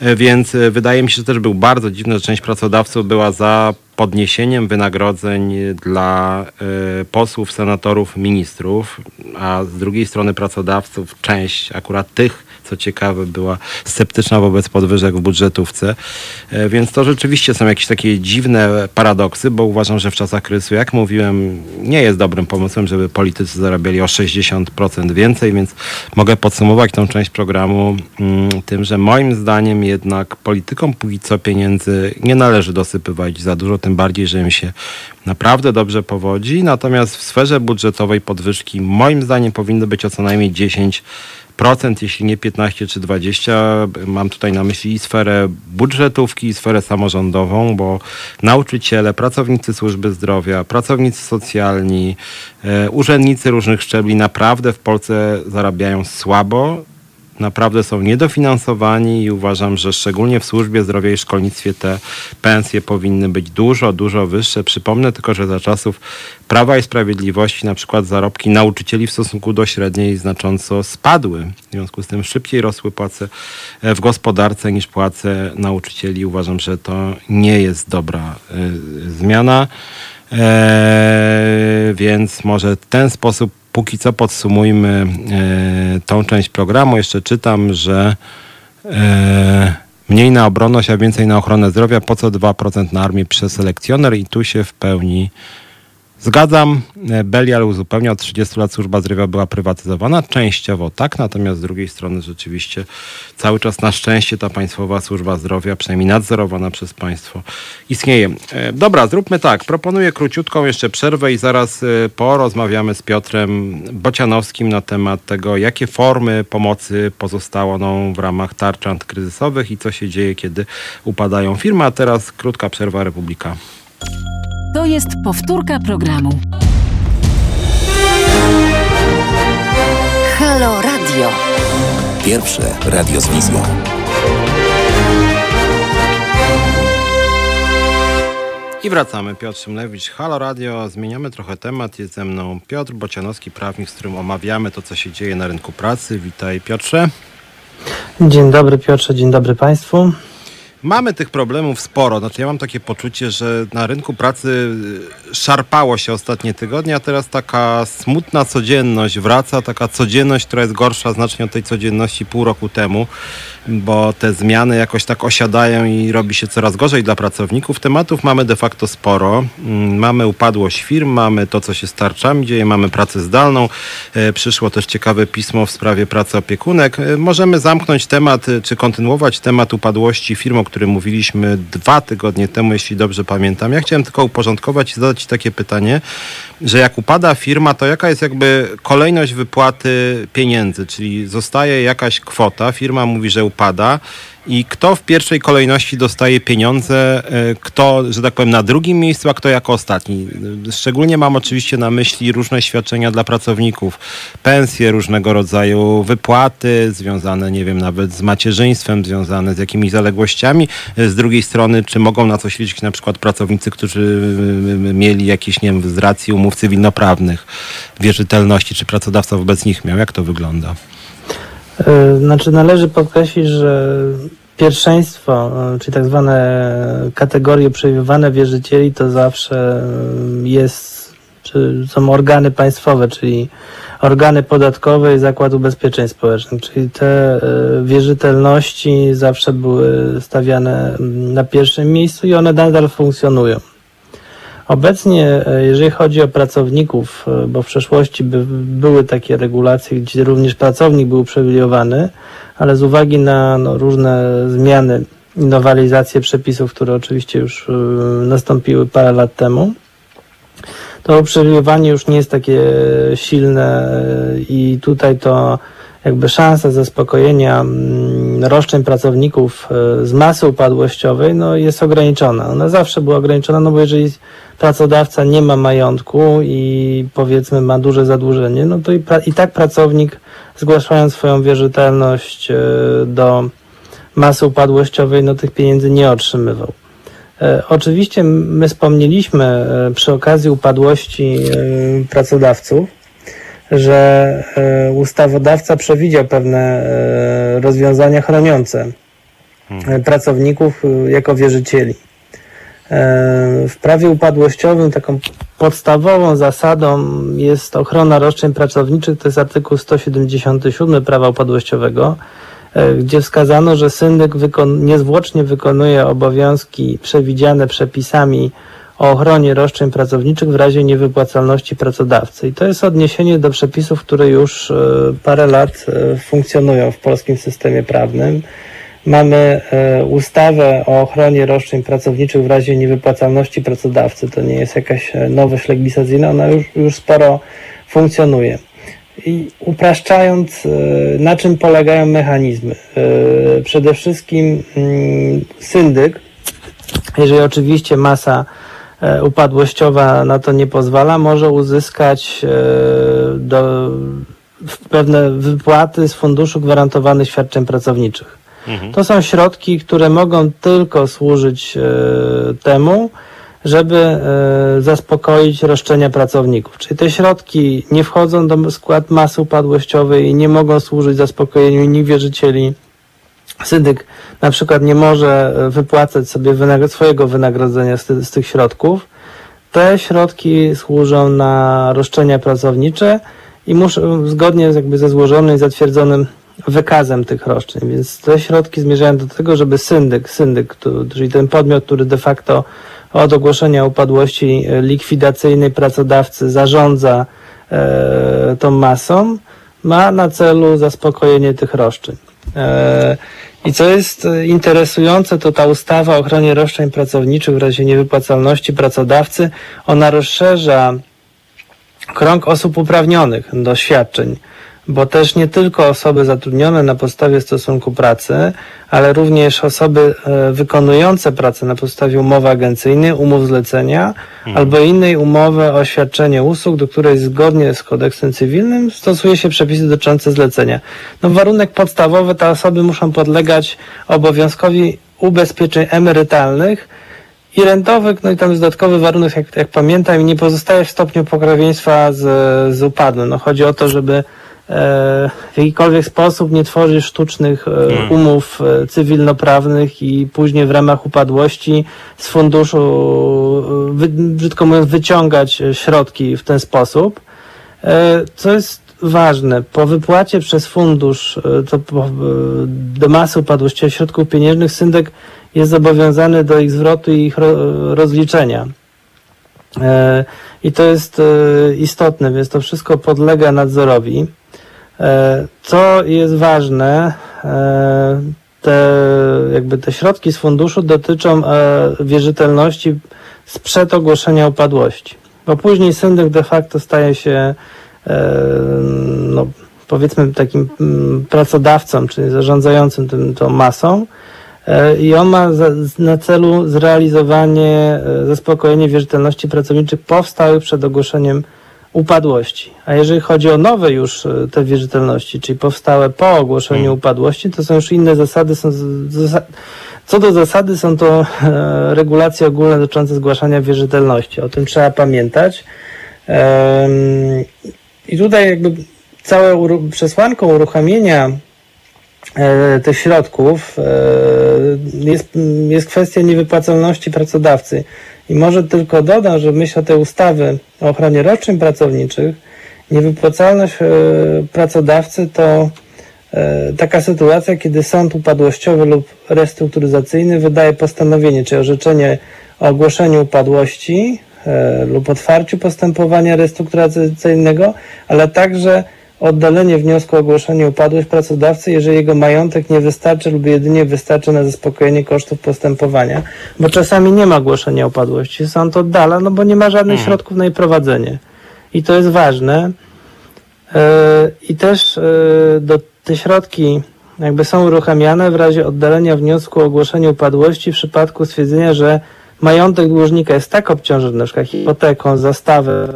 E, Więc e, wydaje mi się, że też był bardzo dziwny, że część pracodawców była za podniesieniem wynagrodzeń dla y, posłów, senatorów, ministrów, a z drugiej strony pracodawców część akurat tych, co ciekawe, była sceptyczna wobec podwyżek w budżetówce. Y, więc to rzeczywiście są jakieś takie dziwne paradoksy, bo uważam, że w czasach kryzysu, jak mówiłem, nie jest dobrym pomysłem, żeby politycy zarabiali o 60% więcej, więc mogę podsumować tą część programu mm, tym, że moim zdaniem jednak politykom póki co pieniędzy nie należy dosypywać za dużo, tym bardziej, że im się naprawdę dobrze powodzi. Natomiast w sferze budżetowej podwyżki moim zdaniem powinny być o co najmniej 10%, jeśli nie 15 czy 20. Mam tutaj na myśli i sferę budżetówki, i sferę samorządową, bo nauczyciele, pracownicy służby zdrowia, pracownicy socjalni, e, urzędnicy różnych szczebli naprawdę w Polsce zarabiają słabo naprawdę są niedofinansowani i uważam, że szczególnie w służbie zdrowia i szkolnictwie te pensje powinny być dużo, dużo wyższe. Przypomnę tylko, że za czasów Prawa i Sprawiedliwości na przykład zarobki nauczycieli w stosunku do średniej znacząco spadły. W związku z tym szybciej rosły płace w gospodarce niż płace nauczycieli. Uważam, że to nie jest dobra y, zmiana. Eee, więc może w ten sposób póki co podsumujmy e, tą część programu. Jeszcze czytam, że e, mniej na obronność, a więcej na ochronę zdrowia. Po co 2% na armię przez selekcjoner? I tu się w pełni Zgadzam, e, Belial uzupełnia, od 30 lat służba zdrowia była prywatyzowana, częściowo tak, natomiast z drugiej strony rzeczywiście cały czas na szczęście ta państwowa służba zdrowia, przynajmniej nadzorowana przez państwo, istnieje. E, Dobra, zróbmy tak, proponuję króciutką jeszcze przerwę i zaraz e, porozmawiamy z Piotrem Bocianowskim na temat tego, jakie formy pomocy pozostaną w ramach tarcz antykryzysowych i co się dzieje, kiedy upadają firmy, a teraz krótka przerwa Republika. To jest powtórka programu. Halo Radio. Pierwsze radio z wizją. I wracamy. Piotr Szymlewicz, Halo Radio. Zmieniamy trochę temat. Jest ze mną Piotr Bocianowski, prawnik, z którym omawiamy to, co się dzieje na rynku pracy. Witaj Piotrze. Dzień dobry Piotrze, dzień dobry Państwu. Mamy tych problemów sporo. Znaczy, ja mam takie poczucie, że na rynku pracy y, szarpało się ostatnie tygodnie, a teraz taka smutna codzienność wraca, taka codzienność, która jest gorsza znacznie od tej codzienności pół roku temu, bo te zmiany jakoś tak osiadają i robi się coraz gorzej dla pracowników. Tematów mamy de facto sporo. Mm, Mamy upadłość firm, mamy to, co się z tarczami dzieje, mamy pracę zdalną. E, Przyszło też ciekawe pismo w sprawie pracy opiekunek. E, Możemy zamknąć temat, e, czy kontynuować temat upadłości firm, którym mówiliśmy dwa tygodnie temu, jeśli dobrze pamiętam. Ja chciałem tylko uporządkować i zadać Ci takie pytanie, że jak upada firma, to jaka jest jakby kolejność wypłaty pieniędzy, czyli zostaje jakaś kwota, firma mówi, że upada i kto w pierwszej kolejności dostaje pieniądze, e, kto, że tak powiem, na drugim miejscu, a kto jako ostatni. Szczególnie mam oczywiście na myśli różne świadczenia dla pracowników, pensje różnego rodzaju, wypłaty związane, nie wiem, nawet z macierzyństwem, związane z jakimiś zaległościami. Z drugiej strony, czy mogą na coś liczyć na przykład pracownicy, którzy y, mieli jakieś, nie wiem, z racji umów cywilnoprawnych, wierzytelności, czy pracodawca wobec nich miał? Jak to wygląda? E, Znaczy należy podkreślić, że pierwszeństwo, e, czyli tak zwane kategorie uprzywilejowane wierzycieli to zawsze e, jest, czy są organy państwowe, czyli organy podatkowe i Zakład Ubezpieczeń Społecznych, czyli te wierzytelności zawsze były stawiane mm, na pierwszym miejscu i one nadal funkcjonują. Obecnie, e, jeżeli chodzi o pracowników, e, bo w przeszłości by, były takie regulacje, gdzie również pracownik był uprzywilejowany, ale z uwagi na no, różne zmiany nowelizacje przepisów, które oczywiście już e, nastąpiły parę lat temu, to uprzywilejowanie już nie jest takie silne i tutaj to jakby szansa zaspokojenia mm, roszczeń pracowników e, z masy upadłościowej no, jest ograniczona. Ona zawsze była ograniczona, no bo jeżeli pracodawca nie ma majątku i powiedzmy ma duże zadłużenie, no to i, i tak pracownik zgłaszając swoją wierzytelność e, do masy upadłościowej, no tych pieniędzy nie otrzymywał. E, Oczywiście my wspomnieliśmy przy okazji upadłości pracodawców, że e, ustawodawca przewidział pewne e, rozwiązania chroniące e, pracowników jako wierzycieli. W prawie upadłościowym taką podstawową zasadą jest ochrona roszczeń pracowniczych, to jest artykuł 177 prawa upadłościowego, gdzie wskazano, że syndyk wykon- niezwłocznie wykonuje obowiązki przewidziane przepisami o ochronie roszczeń pracowniczych w razie niewypłacalności pracodawcy. I to jest odniesienie do przepisów, które już e, parę lat e, funkcjonują w polskim systemie prawnym. Mamy e, ustawę o ochronie roszczeń pracowniczych w razie niewypłacalności pracodawcy. To nie jest jakaś nowość legislacyjna, ona już, już sporo funkcjonuje. I upraszczając, na czym polegają mechanizmy? Przede wszystkim mm, syndyk, jeżeli oczywiście masa upadłościowa na to nie pozwala, może uzyskać e, do, pewne wypłaty z Funduszu Gwarantowanych Świadczeń Pracowniczych. To są środki, które mogą tylko służyć e, temu, żeby e, zaspokoić roszczenia pracowników. Czyli te środki nie wchodzą do skład masy upadłościowej i nie mogą służyć zaspokojeniu innych wierzycieli. Syndyk na przykład nie może e, wypłacać sobie swojego wynagrodzenia z, ty- z tych środków. Te środki służą na roszczenia pracownicze i muszą zgodnie z jakby ze złożonym i zatwierdzonym wykazem tych roszczeń. Więc te środki zmierzają do tego, żeby syndyk, syndyk, czyli ten podmiot, który de facto od ogłoszenia upadłości e, likwidacyjnej pracodawcy zarządza e, tą masą, ma na celu zaspokojenie tych roszczeń. E, I co jest e, interesujące, to ta ustawa o ochronie roszczeń pracowniczych w razie niewypłacalności pracodawcy, ona rozszerza krąg osób uprawnionych do świadczeń, bo też nie tylko osoby zatrudnione na podstawie stosunku pracy, ale również osoby e, wykonujące pracę na podstawie umowy agencyjnej, umów zlecenia albo innej umowy o świadczenie usług, do której zgodnie z kodeksem cywilnym stosuje się przepisy dotyczące zlecenia. No warunek podstawowy, te osoby muszą podlegać obowiązkowi ubezpieczeń emerytalnych, i rentowych, no i tam jest dodatkowy warunek, jak, jak pamiętam, nie pozostaje w stopniu pokrewieństwa z, z upadłym. No chodzi o to, żeby w jakikolwiek sposób nie tworzyć sztucznych e, umów e, cywilnoprawnych i później w ramach upadłości z funduszu, e, brzydko mówiąc, wyciągać e, środki w ten sposób. E, Co jest ważne, po wypłacie przez fundusz e, to e, do masy upadłości środków pieniężnych syndek jest zobowiązany do ich zwrotu i ich ro, rozliczenia. E, I to jest e, istotne, więc to wszystko podlega nadzorowi. E, Co jest ważne, e, te, jakby te środki z funduszu dotyczą e, wierzytelności sprzed ogłoszenia upadłości, bo później syndyk de facto staje się no, powiedzmy takim mm, pracodawcą, czyli zarządzającym tym, tą masą. I on ma za, na celu zrealizowanie, zaspokojenie wierzytelności pracowniczych powstałych przed ogłoszeniem upadłości. A jeżeli chodzi o nowe już e, te wierzytelności, czyli powstałe po ogłoszeniu Hmm. upadłości, to są już inne zasady. Są z- zasa- co do zasady są to e, regulacje ogólne dotyczące zgłaszania wierzytelności. O tym trzeba pamiętać. I tutaj jakby całą przesłanką uruchomienia e, tych środków e, jest, jest kwestia niewypłacalności pracodawcy. I może tylko dodam, że w myśl o tej ustawy o ochronie roszczeń pracowniczych, niewypłacalność e, pracodawcy to e, taka sytuacja, kiedy sąd upadłościowy lub restrukturyzacyjny wydaje postanowienie, czy orzeczenie o ogłoszeniu upadłości e, lub otwarciu postępowania restrukturyzacyjnego, ale także oddalenie wniosku o ogłoszenie upadłość pracodawcy, jeżeli jego majątek nie wystarczy lub jedynie wystarczy na zaspokojenie kosztów postępowania, bo czasami nie ma ogłoszenia upadłości, sąd oddala, no bo nie ma żadnych środków na jej prowadzenie. I to jest ważne. E, I też e, do, te środki jakby są uruchamiane w razie oddalenia wniosku o ogłoszenie upadłości w przypadku stwierdzenia, że majątek dłużnika jest tak obciążony, na przykład hipoteką, zastawem,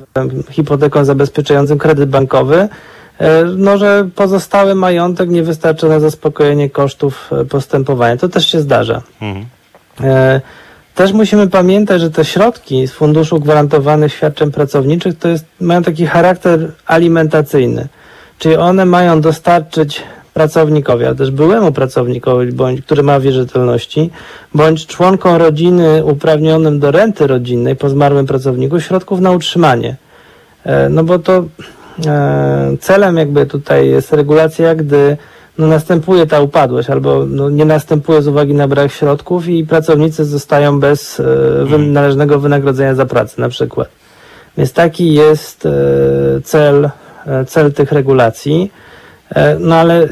hipoteką zabezpieczającym kredyt bankowy, no, że pozostały majątek nie wystarcza na zaspokojenie kosztów e, postępowania. To też się zdarza. Mhm. E, Też musimy pamiętać, że te środki z Funduszu Gwarantowanych Świadczeń Pracowniczych to jest, mają taki charakter alimentacyjny, czyli one mają dostarczyć pracownikowi, ale też byłemu pracownikowi, bądź który ma wierzytelności, bądź członkom rodziny uprawnionym do renty rodzinnej po zmarłym pracowniku środków na utrzymanie. E, No bo to e, celem jakby tutaj jest regulacja, gdy no, następuje ta upadłość albo no, nie następuje z uwagi na brak środków i pracownicy zostają bez e, wy, należnego wynagrodzenia za pracę na przykład. Więc taki jest e, cel, e, cel tych regulacji. E, no ale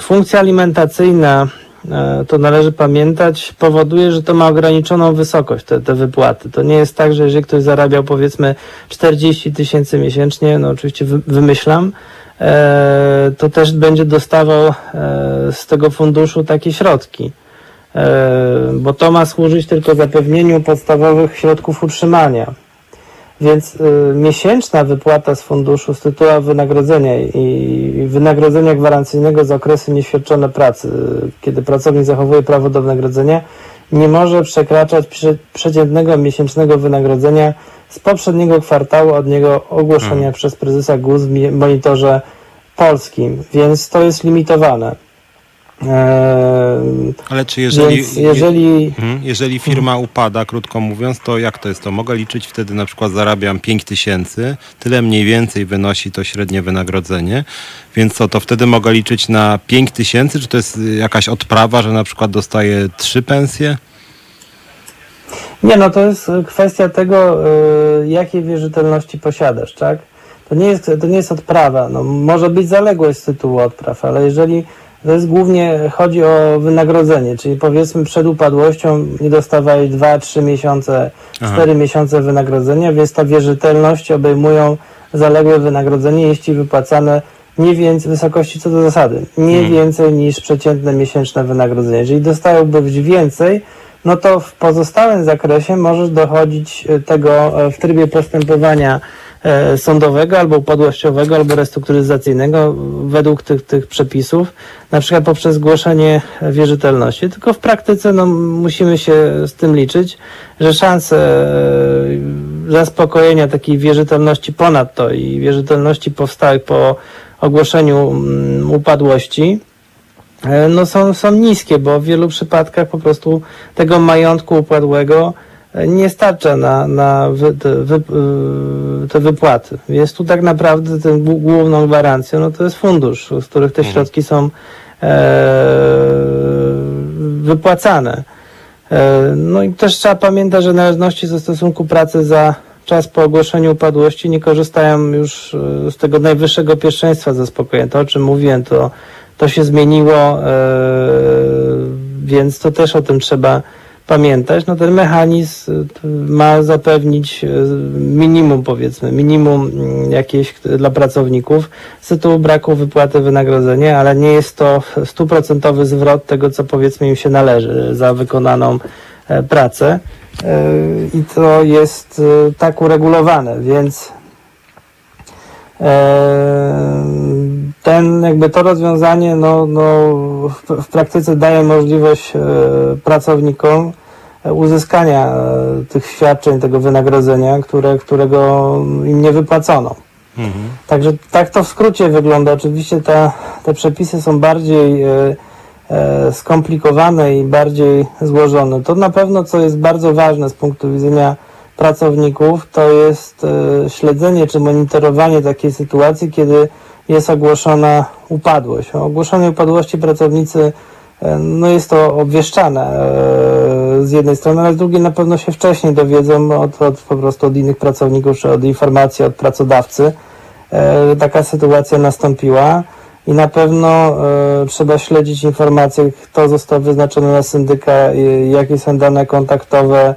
funkcja alimentacyjna, e, to należy pamiętać, powoduje, że to ma ograniczoną wysokość, te, te wypłaty. To nie jest tak, że jeżeli ktoś zarabiał powiedzmy 40 tysięcy miesięcznie, no oczywiście wy, wymyślam, e, to też będzie dostawał e, z tego funduszu takie środki. E, bo to ma służyć tylko zapewnieniu podstawowych środków utrzymania. Więc y, miesięczna wypłata z funduszu z tytułu wynagrodzenia i wynagrodzenia gwarancyjnego za okresy nieświadczone pracy, kiedy pracownik zachowuje prawo do wynagrodzenia, nie może przekraczać prze, przeciętnego miesięcznego wynagrodzenia z poprzedniego kwartału od niego ogłoszenia przez prezesa GUS w monitorze polskim, więc to jest limitowane. Eee, Ale czy jeżeli, więc jeżeli Mhm. Jeżeli firma upada, krótko mówiąc, to jak to jest to? Mogę liczyć wtedy na przykład zarabiam 5 tysięcy, tyle mniej więcej wynosi to średnie wynagrodzenie, więc co, to wtedy mogę liczyć na 5 tysięcy, czy to jest jakaś odprawa, że na przykład dostaję trzy pensje? Nie, no to jest kwestia tego, y, jakie wierzytelności posiadasz, tak? To nie jest, to nie jest odprawa. No, może być zaległość z tytułu odpraw, ale jeżeli to jest głównie chodzi o wynagrodzenie, czyli powiedzmy przed upadłością nie dostawałeś 2-3 miesiące, Aha. 4 miesiące wynagrodzenia, więc ta wierzytelność obejmują zaległe wynagrodzenie, jeśli wypłacane nie więcej, wysokości co do zasady, nie Mhm. więcej niż przeciętne miesięczne wynagrodzenie. Jeżeli dostałbyś więcej, no to w pozostałym zakresie możesz dochodzić e, tego e, w trybie postępowania sądowego albo upadłościowego, albo restrukturyzacyjnego według tych, tych przepisów, na przykład poprzez zgłoszenie wierzytelności. Tylko w praktyce no, musimy się z tym liczyć, że szanse e, zaspokojenia takiej wierzytelności ponadto i wierzytelności powstałych po ogłoszeniu mm, upadłości, E, no są, są niskie, bo w wielu przypadkach po prostu tego majątku upadłego e, nie starcza na, na wy, te, wy, y, te wypłaty. Jest tu tak naprawdę główną gwarancją, no to jest fundusz, z których te środki są e, wypłacane. E, no i też trzeba pamiętać, że należności ze stosunku pracy za czas po ogłoszeniu upadłości nie korzystają już e, z tego najwyższego pierwszeństwa zaspokojenia. To, o czym mówiłem, to, to się zmieniło, e, więc to też o tym trzeba pamiętać, no ten mechanizm y, ma zapewnić y, minimum powiedzmy, minimum mm, jakieś dla pracowników. Z tytułu braku wypłaty wynagrodzenia, ale nie jest to stuprocentowy zwrot tego, co powiedzmy im się należy za wykonaną e, pracę. E, i to jest tak uregulowane, więc ten, jakby to rozwiązanie no, no, w, praktyce daje możliwość pracownikom uzyskania tych świadczeń, tego wynagrodzenia, które, którego im nie wypłacono. Mhm. Także tak to w skrócie wygląda. Oczywiście ta, te przepisy są bardziej E, skomplikowane i bardziej złożone. To na pewno, co jest bardzo ważne z punktu widzenia pracowników, to jest e, śledzenie czy monitorowanie takiej sytuacji, kiedy jest ogłoszona upadłość. O ogłoszonej upadłości pracownicy e, no jest to obwieszczane z jednej strony, ale z drugiej na pewno się wcześniej dowiedzą od, od po prostu od innych pracowników czy od informacji od pracodawcy. Taka sytuacja nastąpiła i na pewno e, trzeba śledzić informacje, kto został wyznaczony na syndyka, jakie są dane kontaktowe,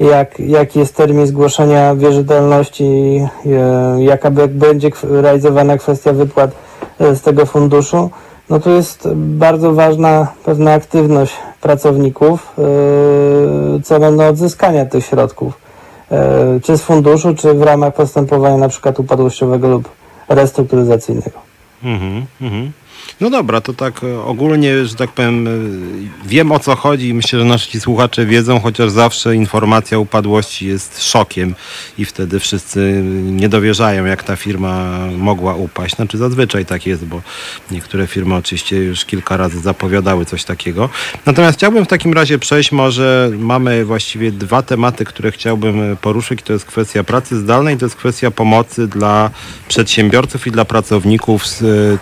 jak, jaki jest termin zgłoszenia wierzytelności, e, jaka będzie realizowana kwestia wypłat e, z tego funduszu. No to jest bardzo ważna pewna aktywność pracowników e, celem no, odzyskania tych środków, czy z funduszu, czy w ramach postępowania na przykład upadłościowego lub restrukturyzacyjnego. Mhm, mhm. No dobra, to tak e, ogólnie, że tak powiem, e, wiem o co chodzi myślę, że nasi słuchacze wiedzą, chociaż zawsze informacja upadłości jest szokiem i wtedy wszyscy nie dowierzają, jak ta firma mogła upaść. Znaczy zazwyczaj tak jest, bo niektóre firmy oczywiście już kilka razy zapowiadały coś takiego. Natomiast chciałbym w takim razie przejść, może mamy właściwie dwa tematy, które chciałbym poruszyć. To jest kwestia pracy zdalnej, to jest kwestia pomocy dla przedsiębiorców i dla pracowników,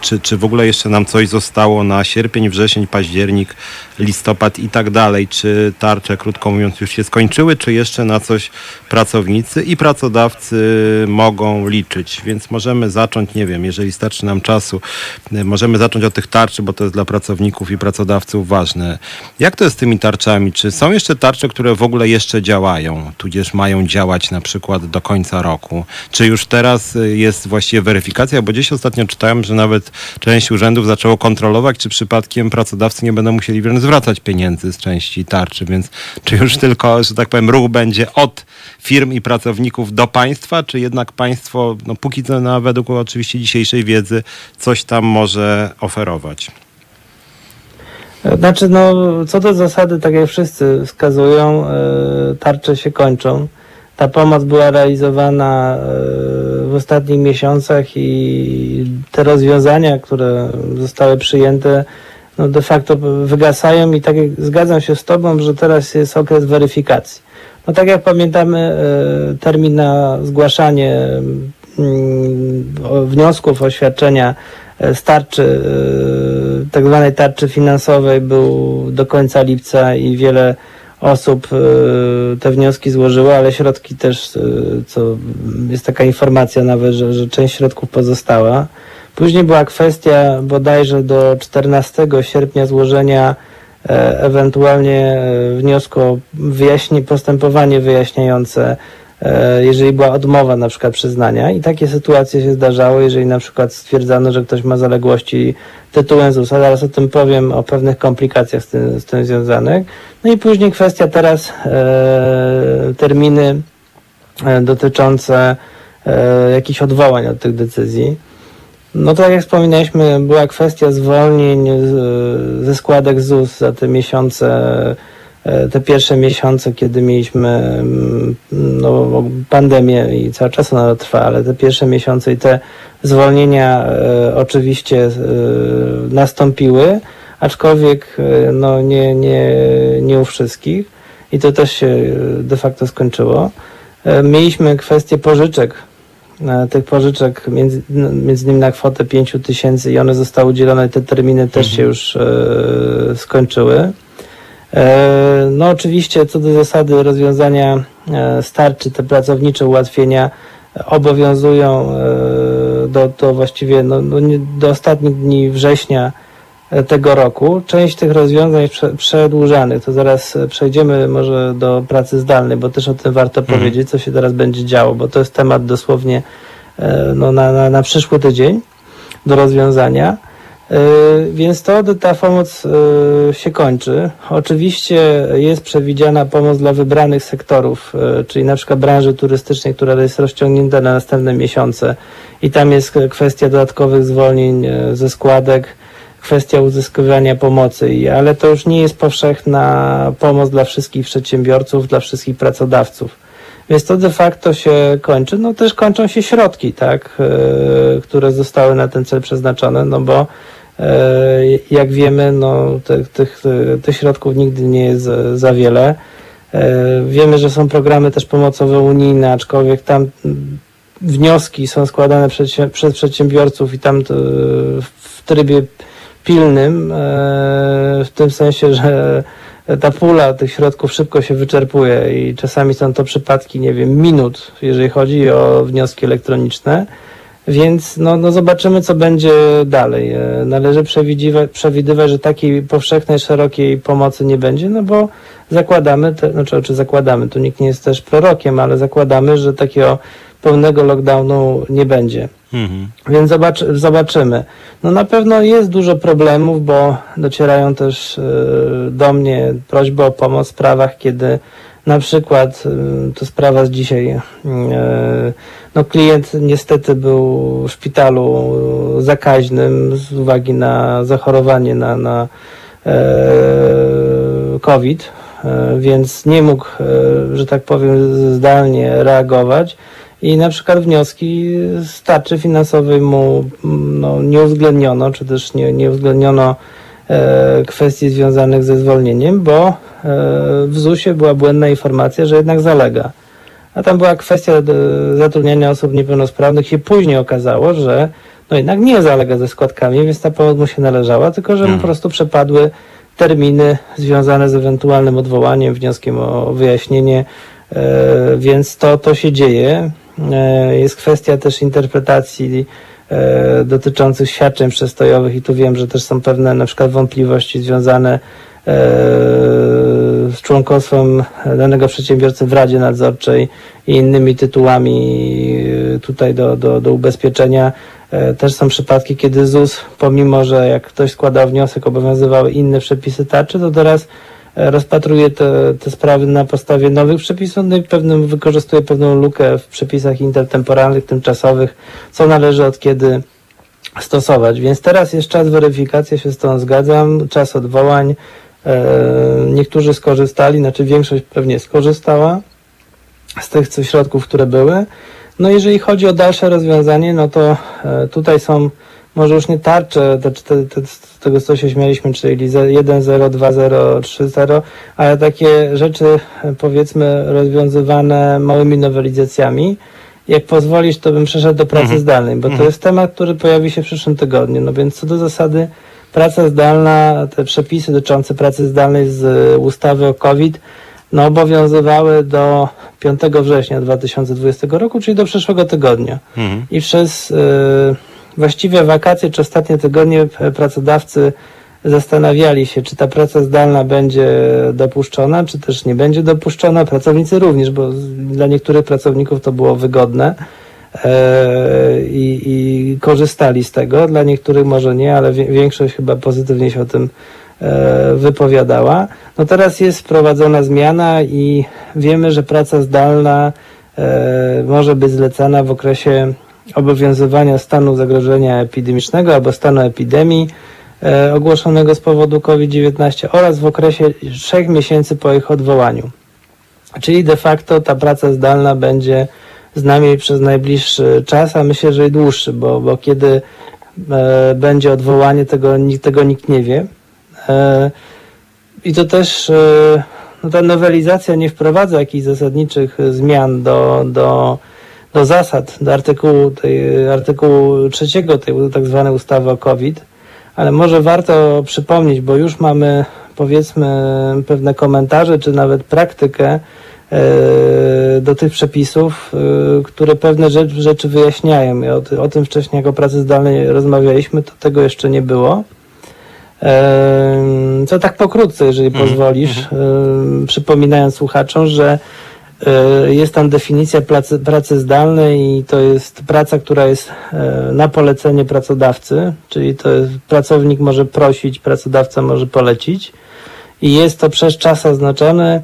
czy, czy w ogóle jeszcze nam coś zostało na sierpień, wrzesień, październik, listopad i tak dalej. Czy tarcze, krótko mówiąc, już się skończyły, czy jeszcze na coś pracownicy i pracodawcy mogą liczyć? Więc możemy zacząć, nie wiem, jeżeli starczy nam czasu, możemy zacząć od tych tarczy, bo to jest dla pracowników i pracodawców ważne. Jak to jest z tymi tarczami? Czy są jeszcze tarcze, które w ogóle jeszcze działają, tudzież mają działać na przykład do końca roku? Czy już teraz jest właściwie weryfikacja? Bo gdzieś ostatnio czytałem, że nawet część urzędów zaczęło kontrolować, czy przypadkiem pracodawcy nie będą musieli wręcz zwracać pieniędzy z części tarczy, więc czy już tylko, że tak powiem, ruch będzie od firm i pracowników do państwa, czy jednak państwo, no póki co na według oczywiście dzisiejszej wiedzy, coś tam może oferować? Znaczy, no, co do zasady, tak jak wszyscy wskazują, e, tarcze się kończą. Ta pomoc była realizowana e, w ostatnich miesiącach i te rozwiązania, które zostały przyjęte, no de facto wygasają i tak zgadzam się z Tobą, że teraz jest okres weryfikacji. No tak jak pamiętamy, e, termin na zgłaszanie mm, wniosków, oświadczenia e, tarczy, e, tak zwanej tarczy finansowej był do końca lipca i wiele osób te wnioski złożyło, ale środki też, co jest taka informacja nawet, że, że część środków pozostała. Później była kwestia bodajże do 14 sierpnia złożenia e, ewentualnie wniosku o wyjaśni, postępowanie wyjaśniające E, jeżeli była odmowa na przykład przyznania i takie sytuacje się zdarzały, jeżeli na przykład stwierdzano, że ktoś ma zaległości tytułem ZUS, a zaraz o tym powiem, o pewnych komplikacjach z tym, z tym związanych. No i później kwestia teraz e, terminy e, dotyczące e, jakichś odwołań od tych decyzji. No tak jak wspominaliśmy, była kwestia zwolnień z, ze składek ZUS za te miesiące E, te pierwsze miesiące, kiedy mieliśmy mm, no, pandemię i cały czas ona trwa, ale te pierwsze miesiące i te zwolnienia e, oczywiście e, nastąpiły, aczkolwiek e, no, nie, nie, nie u wszystkich i to też się de facto skończyło. E, mieliśmy kwestię pożyczek e, tych pożyczek między, między innymi na kwotę 5 tysięcy i one zostały udzielone, te terminy też mhm. się już e, skończyły. E, no oczywiście co do zasady rozwiązania e, starczy, te pracownicze ułatwienia obowiązują e, do, do właściwie no, do ostatnich dni września e, tego roku. Część tych rozwiązań prze, przedłużanych, to zaraz e, przejdziemy może do pracy zdalnej, bo też o tym warto powiedzieć, co się teraz będzie działo, bo to jest temat dosłownie e, no, na, na, na przyszły tydzień do rozwiązania. E, Więc to ta pomoc się kończy. Oczywiście jest przewidziana pomoc dla wybranych sektorów, czyli na przykład branży turystycznej, która jest rozciągnięta na następne miesiące i tam jest kwestia dodatkowych zwolnień ze składek, kwestia uzyskiwania pomocy, ale to już nie jest powszechna pomoc dla wszystkich przedsiębiorców, dla wszystkich pracodawców. Więc to de facto się kończy. No też kończą się środki, tak, e, które zostały na ten cel przeznaczone, no bo e, jak wiemy, no tych, tych, tych środków nigdy nie jest za, wiele. E, wiemy, że są programy też pomocowe unijne, aczkolwiek tam wnioski są składane przez przedsiębiorców i tam w trybie pilnym, e, w tym sensie, że ta pula tych środków szybko się wyczerpuje i czasami są to przypadki, nie wiem, minut, jeżeli chodzi o wnioski elektroniczne. Więc no, no zobaczymy, co będzie dalej. E, Należy przewidywać, że takiej powszechnej, szerokiej pomocy nie będzie, no bo zakładamy, te, znaczy, czy zakładamy, tu nikt nie jest też prorokiem, ale zakładamy, że takiego pełnego lockdownu nie będzie. Mhm. Więc zobacz, zobaczymy. No na pewno jest dużo problemów, bo docierają też e, do mnie prośby o pomoc w sprawach, kiedy na przykład e, to sprawa z dzisiaj. e, No klient niestety był w szpitalu zakaźnym z uwagi na zachorowanie na, na COVID, więc nie mógł, że tak powiem, zdalnie reagować i na przykład wnioski z tarczy finansowej mu mm, no, nie uwzględniono, czy też nie, nie uwzględniono e, kwestii związanych ze zwolnieniem, bo e, w ZUS-ie była błędna informacja, że jednak zalega. A tam była kwestia e, zatrudniania osób niepełnosprawnych. się później okazało, że no jednak nie zalega ze składkami, więc ta pomoc mu się należała, tylko że mu po prostu przepadły terminy związane z ewentualnym odwołaniem, wnioskiem o wyjaśnienie, e, więc to, to się dzieje. E, Jest kwestia też interpretacji e, dotyczących świadczeń przestojowych i tu wiem, że też są pewne na przykład wątpliwości związane e, z członkostwem danego przedsiębiorcy w Radzie Nadzorczej i innymi tytułami tutaj do, do, do ubezpieczenia. Też są przypadki, kiedy ZUS, pomimo że jak ktoś składał wniosek, obowiązywały inne przepisy tarczy, to teraz rozpatruje te, te sprawy na podstawie nowych przepisów, no i pewnym, wykorzystuje pewną lukę w przepisach intertemporalnych, tymczasowych, co należy od kiedy stosować. Więc teraz jest czas weryfikacji, się z tą zgadzam, czas odwołań. E, Niektórzy skorzystali, znaczy większość pewnie skorzystała z tych środków, które były. No jeżeli chodzi o dalsze rozwiązanie, no to e, tutaj są może już nie tarcze, te, te, te, z tego co się śmialiśmy, czyli 1.0, 2.0, 3.0, ale takie rzeczy e, powiedzmy rozwiązywane małymi nowelizacjami. Jak pozwolisz, to bym przeszedł do pracy zdalnej, bo to jest temat, który pojawi się w przyszłym tygodniu. No więc co do zasady praca zdalna, te przepisy dotyczące pracy zdalnej z ustawy o COVID no, obowiązywały do 5 września 2020 roku, czyli do przyszłego tygodnia. Mhm. I przez y, właściwie wakacje czy ostatnie tygodnie pracodawcy zastanawiali się, czy ta praca zdalna będzie dopuszczona, czy też nie będzie dopuszczona. Pracownicy również, bo dla niektórych pracowników to było wygodne e, i, i korzystali z tego. Dla niektórych może nie, ale większość chyba pozytywnie się o tym e, wypowiadała. No teraz jest wprowadzona zmiana i wiemy, że praca zdalna e, może być zlecana w okresie obowiązywania stanu zagrożenia epidemicznego albo stanu epidemii e, ogłoszonego z powodu COVID-19 oraz w okresie trzech miesięcy po ich odwołaniu. Czyli de facto ta praca zdalna będzie z nami przez najbliższy czas, a myślę, że i dłuższy, bo, bo kiedy e, będzie odwołanie, tego, tego nikt nie wie. E, I to też e, no ta nowelizacja nie wprowadza jakichś zasadniczych zmian do, do, do zasad, do artykułu, tej, artykułu trzeciego tej tak zwanej ustawy o COVID, ale może warto przypomnieć, bo już mamy powiedzmy pewne komentarze, czy nawet praktykę e, do tych przepisów, e, które pewne rzeczy, rzeczy wyjaśniają. I o, o tym wcześniej jako pracy zdalnej rozmawialiśmy, to tego jeszcze nie było. Em, Co tak pokrótce, jeżeli pozwolisz, em, przypominając słuchaczom, że e, jest tam definicja pracy, pracy zdalnej i to jest praca, która jest e, na polecenie pracodawcy, czyli to jest, pracownik może prosić, pracodawca może polecić i jest to przez czas oznaczone.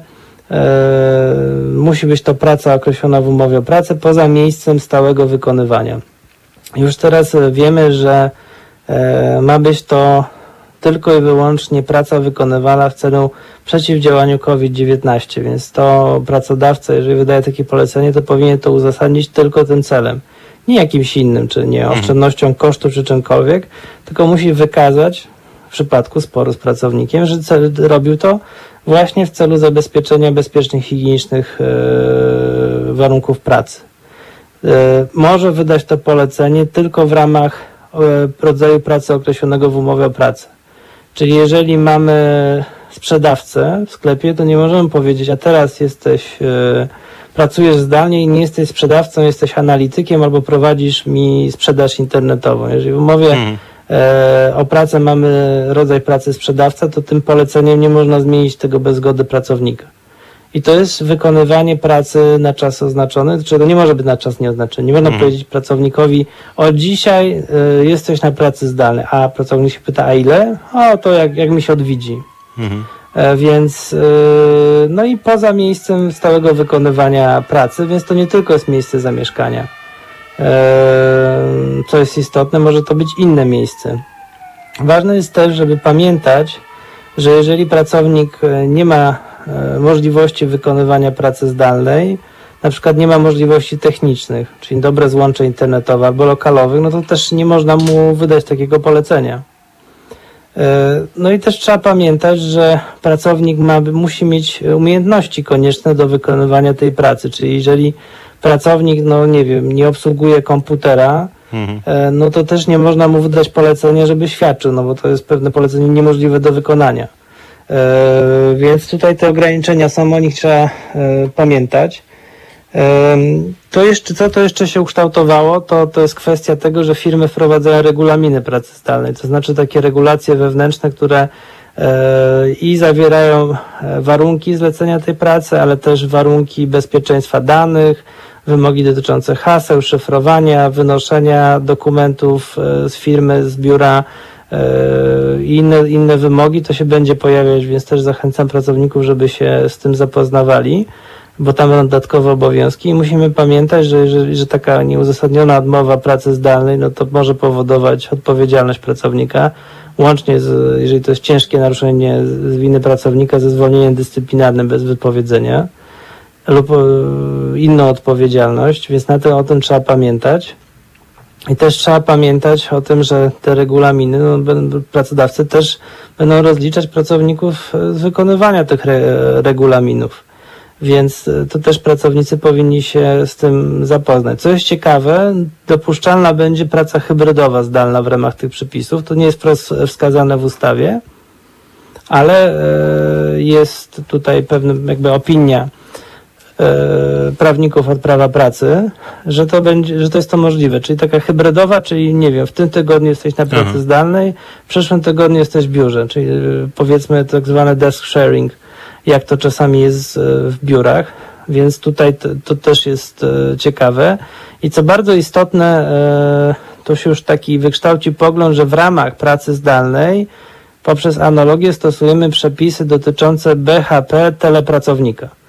E, musi być to praca określona w umowie o pracę poza miejscem stałego wykonywania. Już teraz e, wiemy, że e, ma być to tylko i wyłącznie praca wykonywana w celu przeciwdziałania COVID-19, więc to pracodawca, jeżeli wydaje takie polecenie, to powinien to uzasadnić tylko tym celem. Nie jakimś innym, czy nie oszczędnością kosztów, czy czymkolwiek, tylko musi wykazać w przypadku sporu z pracownikiem, że cel, robił to właśnie w celu zabezpieczenia bezpiecznych, higienicznych e, warunków pracy. E, może wydać to polecenie tylko w ramach e, rodzaju pracy określonego w umowie o pracę. Czyli jeżeli mamy sprzedawcę w sklepie, to nie możemy powiedzieć, a teraz jesteś, e, pracujesz zdalnie i nie jesteś sprzedawcą, jesteś analitykiem albo prowadzisz mi sprzedaż internetową. Jeżeli w umowie e, o pracę mamy rodzaj pracy sprzedawca, to tym poleceniem nie można zmienić tego bez zgody pracownika. I to jest wykonywanie pracy na czas oznaczony, czy to nie może być na czas nieoznaczony. Nie można powiedzieć pracownikowi, o dzisiaj y, jesteś na pracy zdalnej, a pracownik się pyta, a ile? O, to jak, jak mi się odwiedzi. E, więc, y, no i poza miejscem stałego wykonywania pracy, więc to nie tylko jest miejsce zamieszkania. E, co jest istotne, może to być inne miejsce. Ważne jest też, żeby pamiętać, że jeżeli pracownik e, nie ma możliwości wykonywania pracy zdalnej, na przykład nie ma możliwości technicznych, czyli dobre złącze internetowe albo lokalowych, no to też nie można mu wydać takiego polecenia. E, No i też trzeba pamiętać, że pracownik ma, musi mieć umiejętności konieczne do wykonywania tej pracy, czyli jeżeli pracownik, no nie wiem, nie obsługuje komputera, e, no to też nie można mu wydać polecenia, żeby świadczył, no bo to jest pewne polecenie niemożliwe do wykonania. E, Więc tutaj te ograniczenia są, o nich trzeba e, pamiętać. Em, To jeszcze, co to jeszcze się ukształtowało, to, to jest kwestia tego, że firmy wprowadzają regulaminy pracy zdalnej, to znaczy takie regulacje wewnętrzne, które e, i zawierają e, warunki zlecenia tej pracy, ale też warunki bezpieczeństwa danych, wymogi dotyczące haseł, szyfrowania, wynoszenia dokumentów e, z firmy, z biura e, i inne, inne wymogi, to się będzie pojawiać, więc też zachęcam pracowników, żeby się z tym zapoznawali bo tam będą dodatkowe obowiązki i musimy pamiętać, że, że, że taka nieuzasadniona odmowa pracy zdalnej, no to może powodować odpowiedzialność pracownika, łącznie z, jeżeli to jest ciężkie naruszenie z winy pracownika, ze zwolnieniem dyscyplinarnym bez wypowiedzenia lub e, inną odpowiedzialność, więc na to o tym trzeba pamiętać. I też trzeba pamiętać o tym, że te regulaminy, no, pracodawcy też będą rozliczać pracowników e, z wykonywania tych re, regulaminów. Więc e, to też pracownicy powinni się z tym zapoznać. Co jest ciekawe, dopuszczalna będzie praca hybrydowa zdalna w ramach tych przepisów. To nie jest wprost wskazane w ustawie, ale e, jest tutaj pewna jakby opinia prawników od prawa pracy, że to będzie, że to jest to możliwe. Czyli taka hybrydowa, czyli nie wiem, w tym tygodniu jesteś na pracy Aha. zdalnej, w przyszłym tygodniu jesteś w biurze, czyli e, powiedzmy tak zwane desk sharing, jak to czasami jest e, w biurach, więc tutaj to, to też jest e, ciekawe. I co bardzo istotne, e, to się już taki wykształci pogląd, że w ramach pracy zdalnej poprzez analogię stosujemy przepisy dotyczące BHP telepracownika.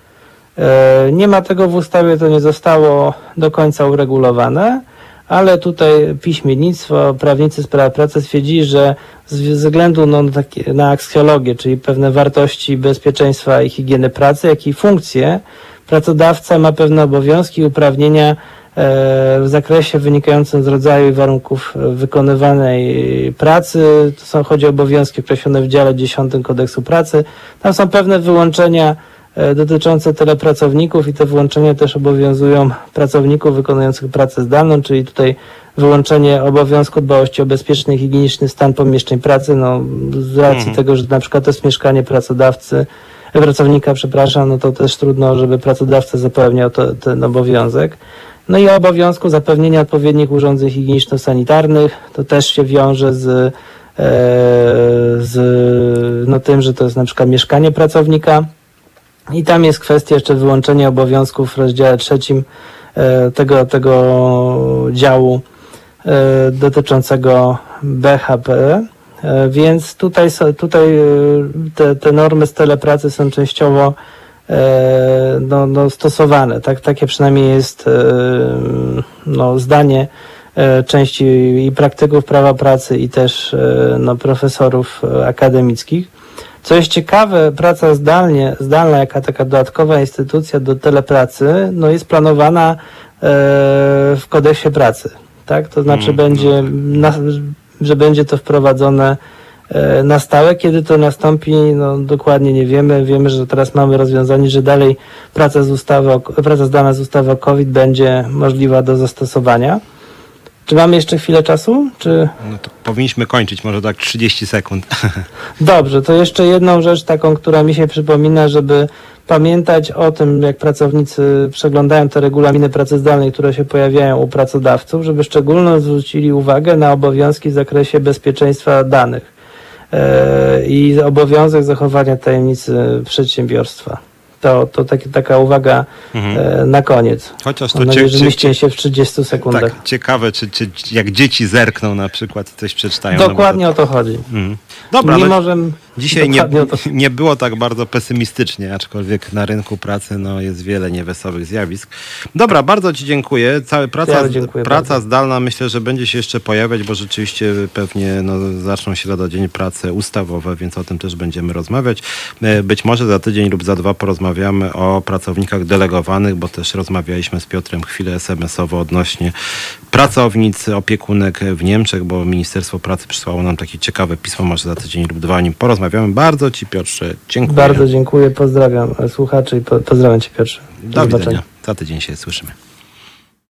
E, Nie ma tego w ustawie, to nie zostało do końca uregulowane, ale tutaj piśmiennictwo, prawnicy z prawa pracy stwierdzili, że ze względu no, na, aksjologię, czyli pewne wartości bezpieczeństwa i higieny pracy, jak i funkcje, pracodawca ma pewne obowiązki i uprawnienia e, w zakresie wynikającym z rodzaju i warunków wykonywanej pracy. To są, chodzi o obowiązki określone w dziale 10 kodeksu pracy. Tam są pewne wyłączenia dotyczące telepracowników i te wyłączenia też obowiązują pracowników wykonujących pracę zdalną, czyli tutaj wyłączenie obowiązku dbałości o bezpieczny i higieniczny stan pomieszczeń pracy, no z racji tego, że na przykład to jest mieszkanie pracodawcy, e, pracownika, przepraszam, no to też trudno, żeby pracodawca zapewniał to, ten obowiązek. No i obowiązku zapewnienia odpowiednich urządzeń higieniczno-sanitarnych, to też się wiąże z z no, tym, że to jest na przykład mieszkanie pracownika. I tam jest kwestia jeszcze wyłączenia obowiązków w rozdziale trzecim e, tego, tego działu e, dotyczącego BHP. E, Więc tutaj, tutaj te, te normy z telepracy są częściowo no, no, stosowane. Tak, takie przynajmniej jest no, zdanie części i praktyków prawa pracy i też no, profesorów akademickich. Co jest ciekawe, praca zdalnie, zdalna, jaka taka dodatkowa instytucja do telepracy, no jest planowana e, w kodeksie pracy. Tak? To znaczy Mm, będzie, na, że będzie to wprowadzone e, na stałe. Kiedy to nastąpi, no dokładnie nie wiemy. Wiemy, że teraz mamy rozwiązanie, że dalej praca, z ustawy o, praca zdalna z ustawy o COVID będzie możliwa do zastosowania. Czy mamy jeszcze chwilę czasu? Czy... No to powinniśmy kończyć, może tak 30 sekund. Dobrze, to jeszcze jedną rzecz taką, która mi się przypomina, żeby pamiętać o tym, jak pracownicy przeglądają te regulaminy pracy zdalnej, które się pojawiają u pracodawców, żeby szczególnie zwrócili uwagę na obowiązki w zakresie bezpieczeństwa danych e, i obowiązek zachowania tajemnicy przedsiębiorstwa. To, to taki, taka uwaga e, na koniec. Chociaż to Mam nadzieję, że się w 30 sekundach. Tak, ciekawe, czy, czy jak dzieci zerkną na przykład, coś przeczytają. no Dokładnie o to chodzi. To, mm. Dobra, nie no, możemy. dzisiaj nie, o nie było tak bardzo pesymistycznie, aczkolwiek na rynku pracy no, jest wiele niewesołych zjawisk. Dobra, bardzo Ci dziękuję. Cała praca, Ja dziękuję praca bardzo. zdalna myślę, że będzie się jeszcze pojawiać, bo rzeczywiście pewnie no, zaczną się lada dzień prace ustawowe, więc o tym też będziemy rozmawiać. E, Być może za tydzień lub za dwa porozmawiamy o pracownikach delegowanych, bo też rozmawialiśmy z Piotrem chwilę SMS-owo odnośnie pracownic, opiekunek w Niemczech, bo Ministerstwo Pracy przysłało nam takie ciekawe pismo, może za tydzień lub dwa o nim porozmawiamy. Bardzo Ci Piotrze dziękuję. Bardzo dziękuję, pozdrawiam słuchaczy i po, pozdrawiam Cię Piotrze. Do widzenia. Za tydzień się słyszymy.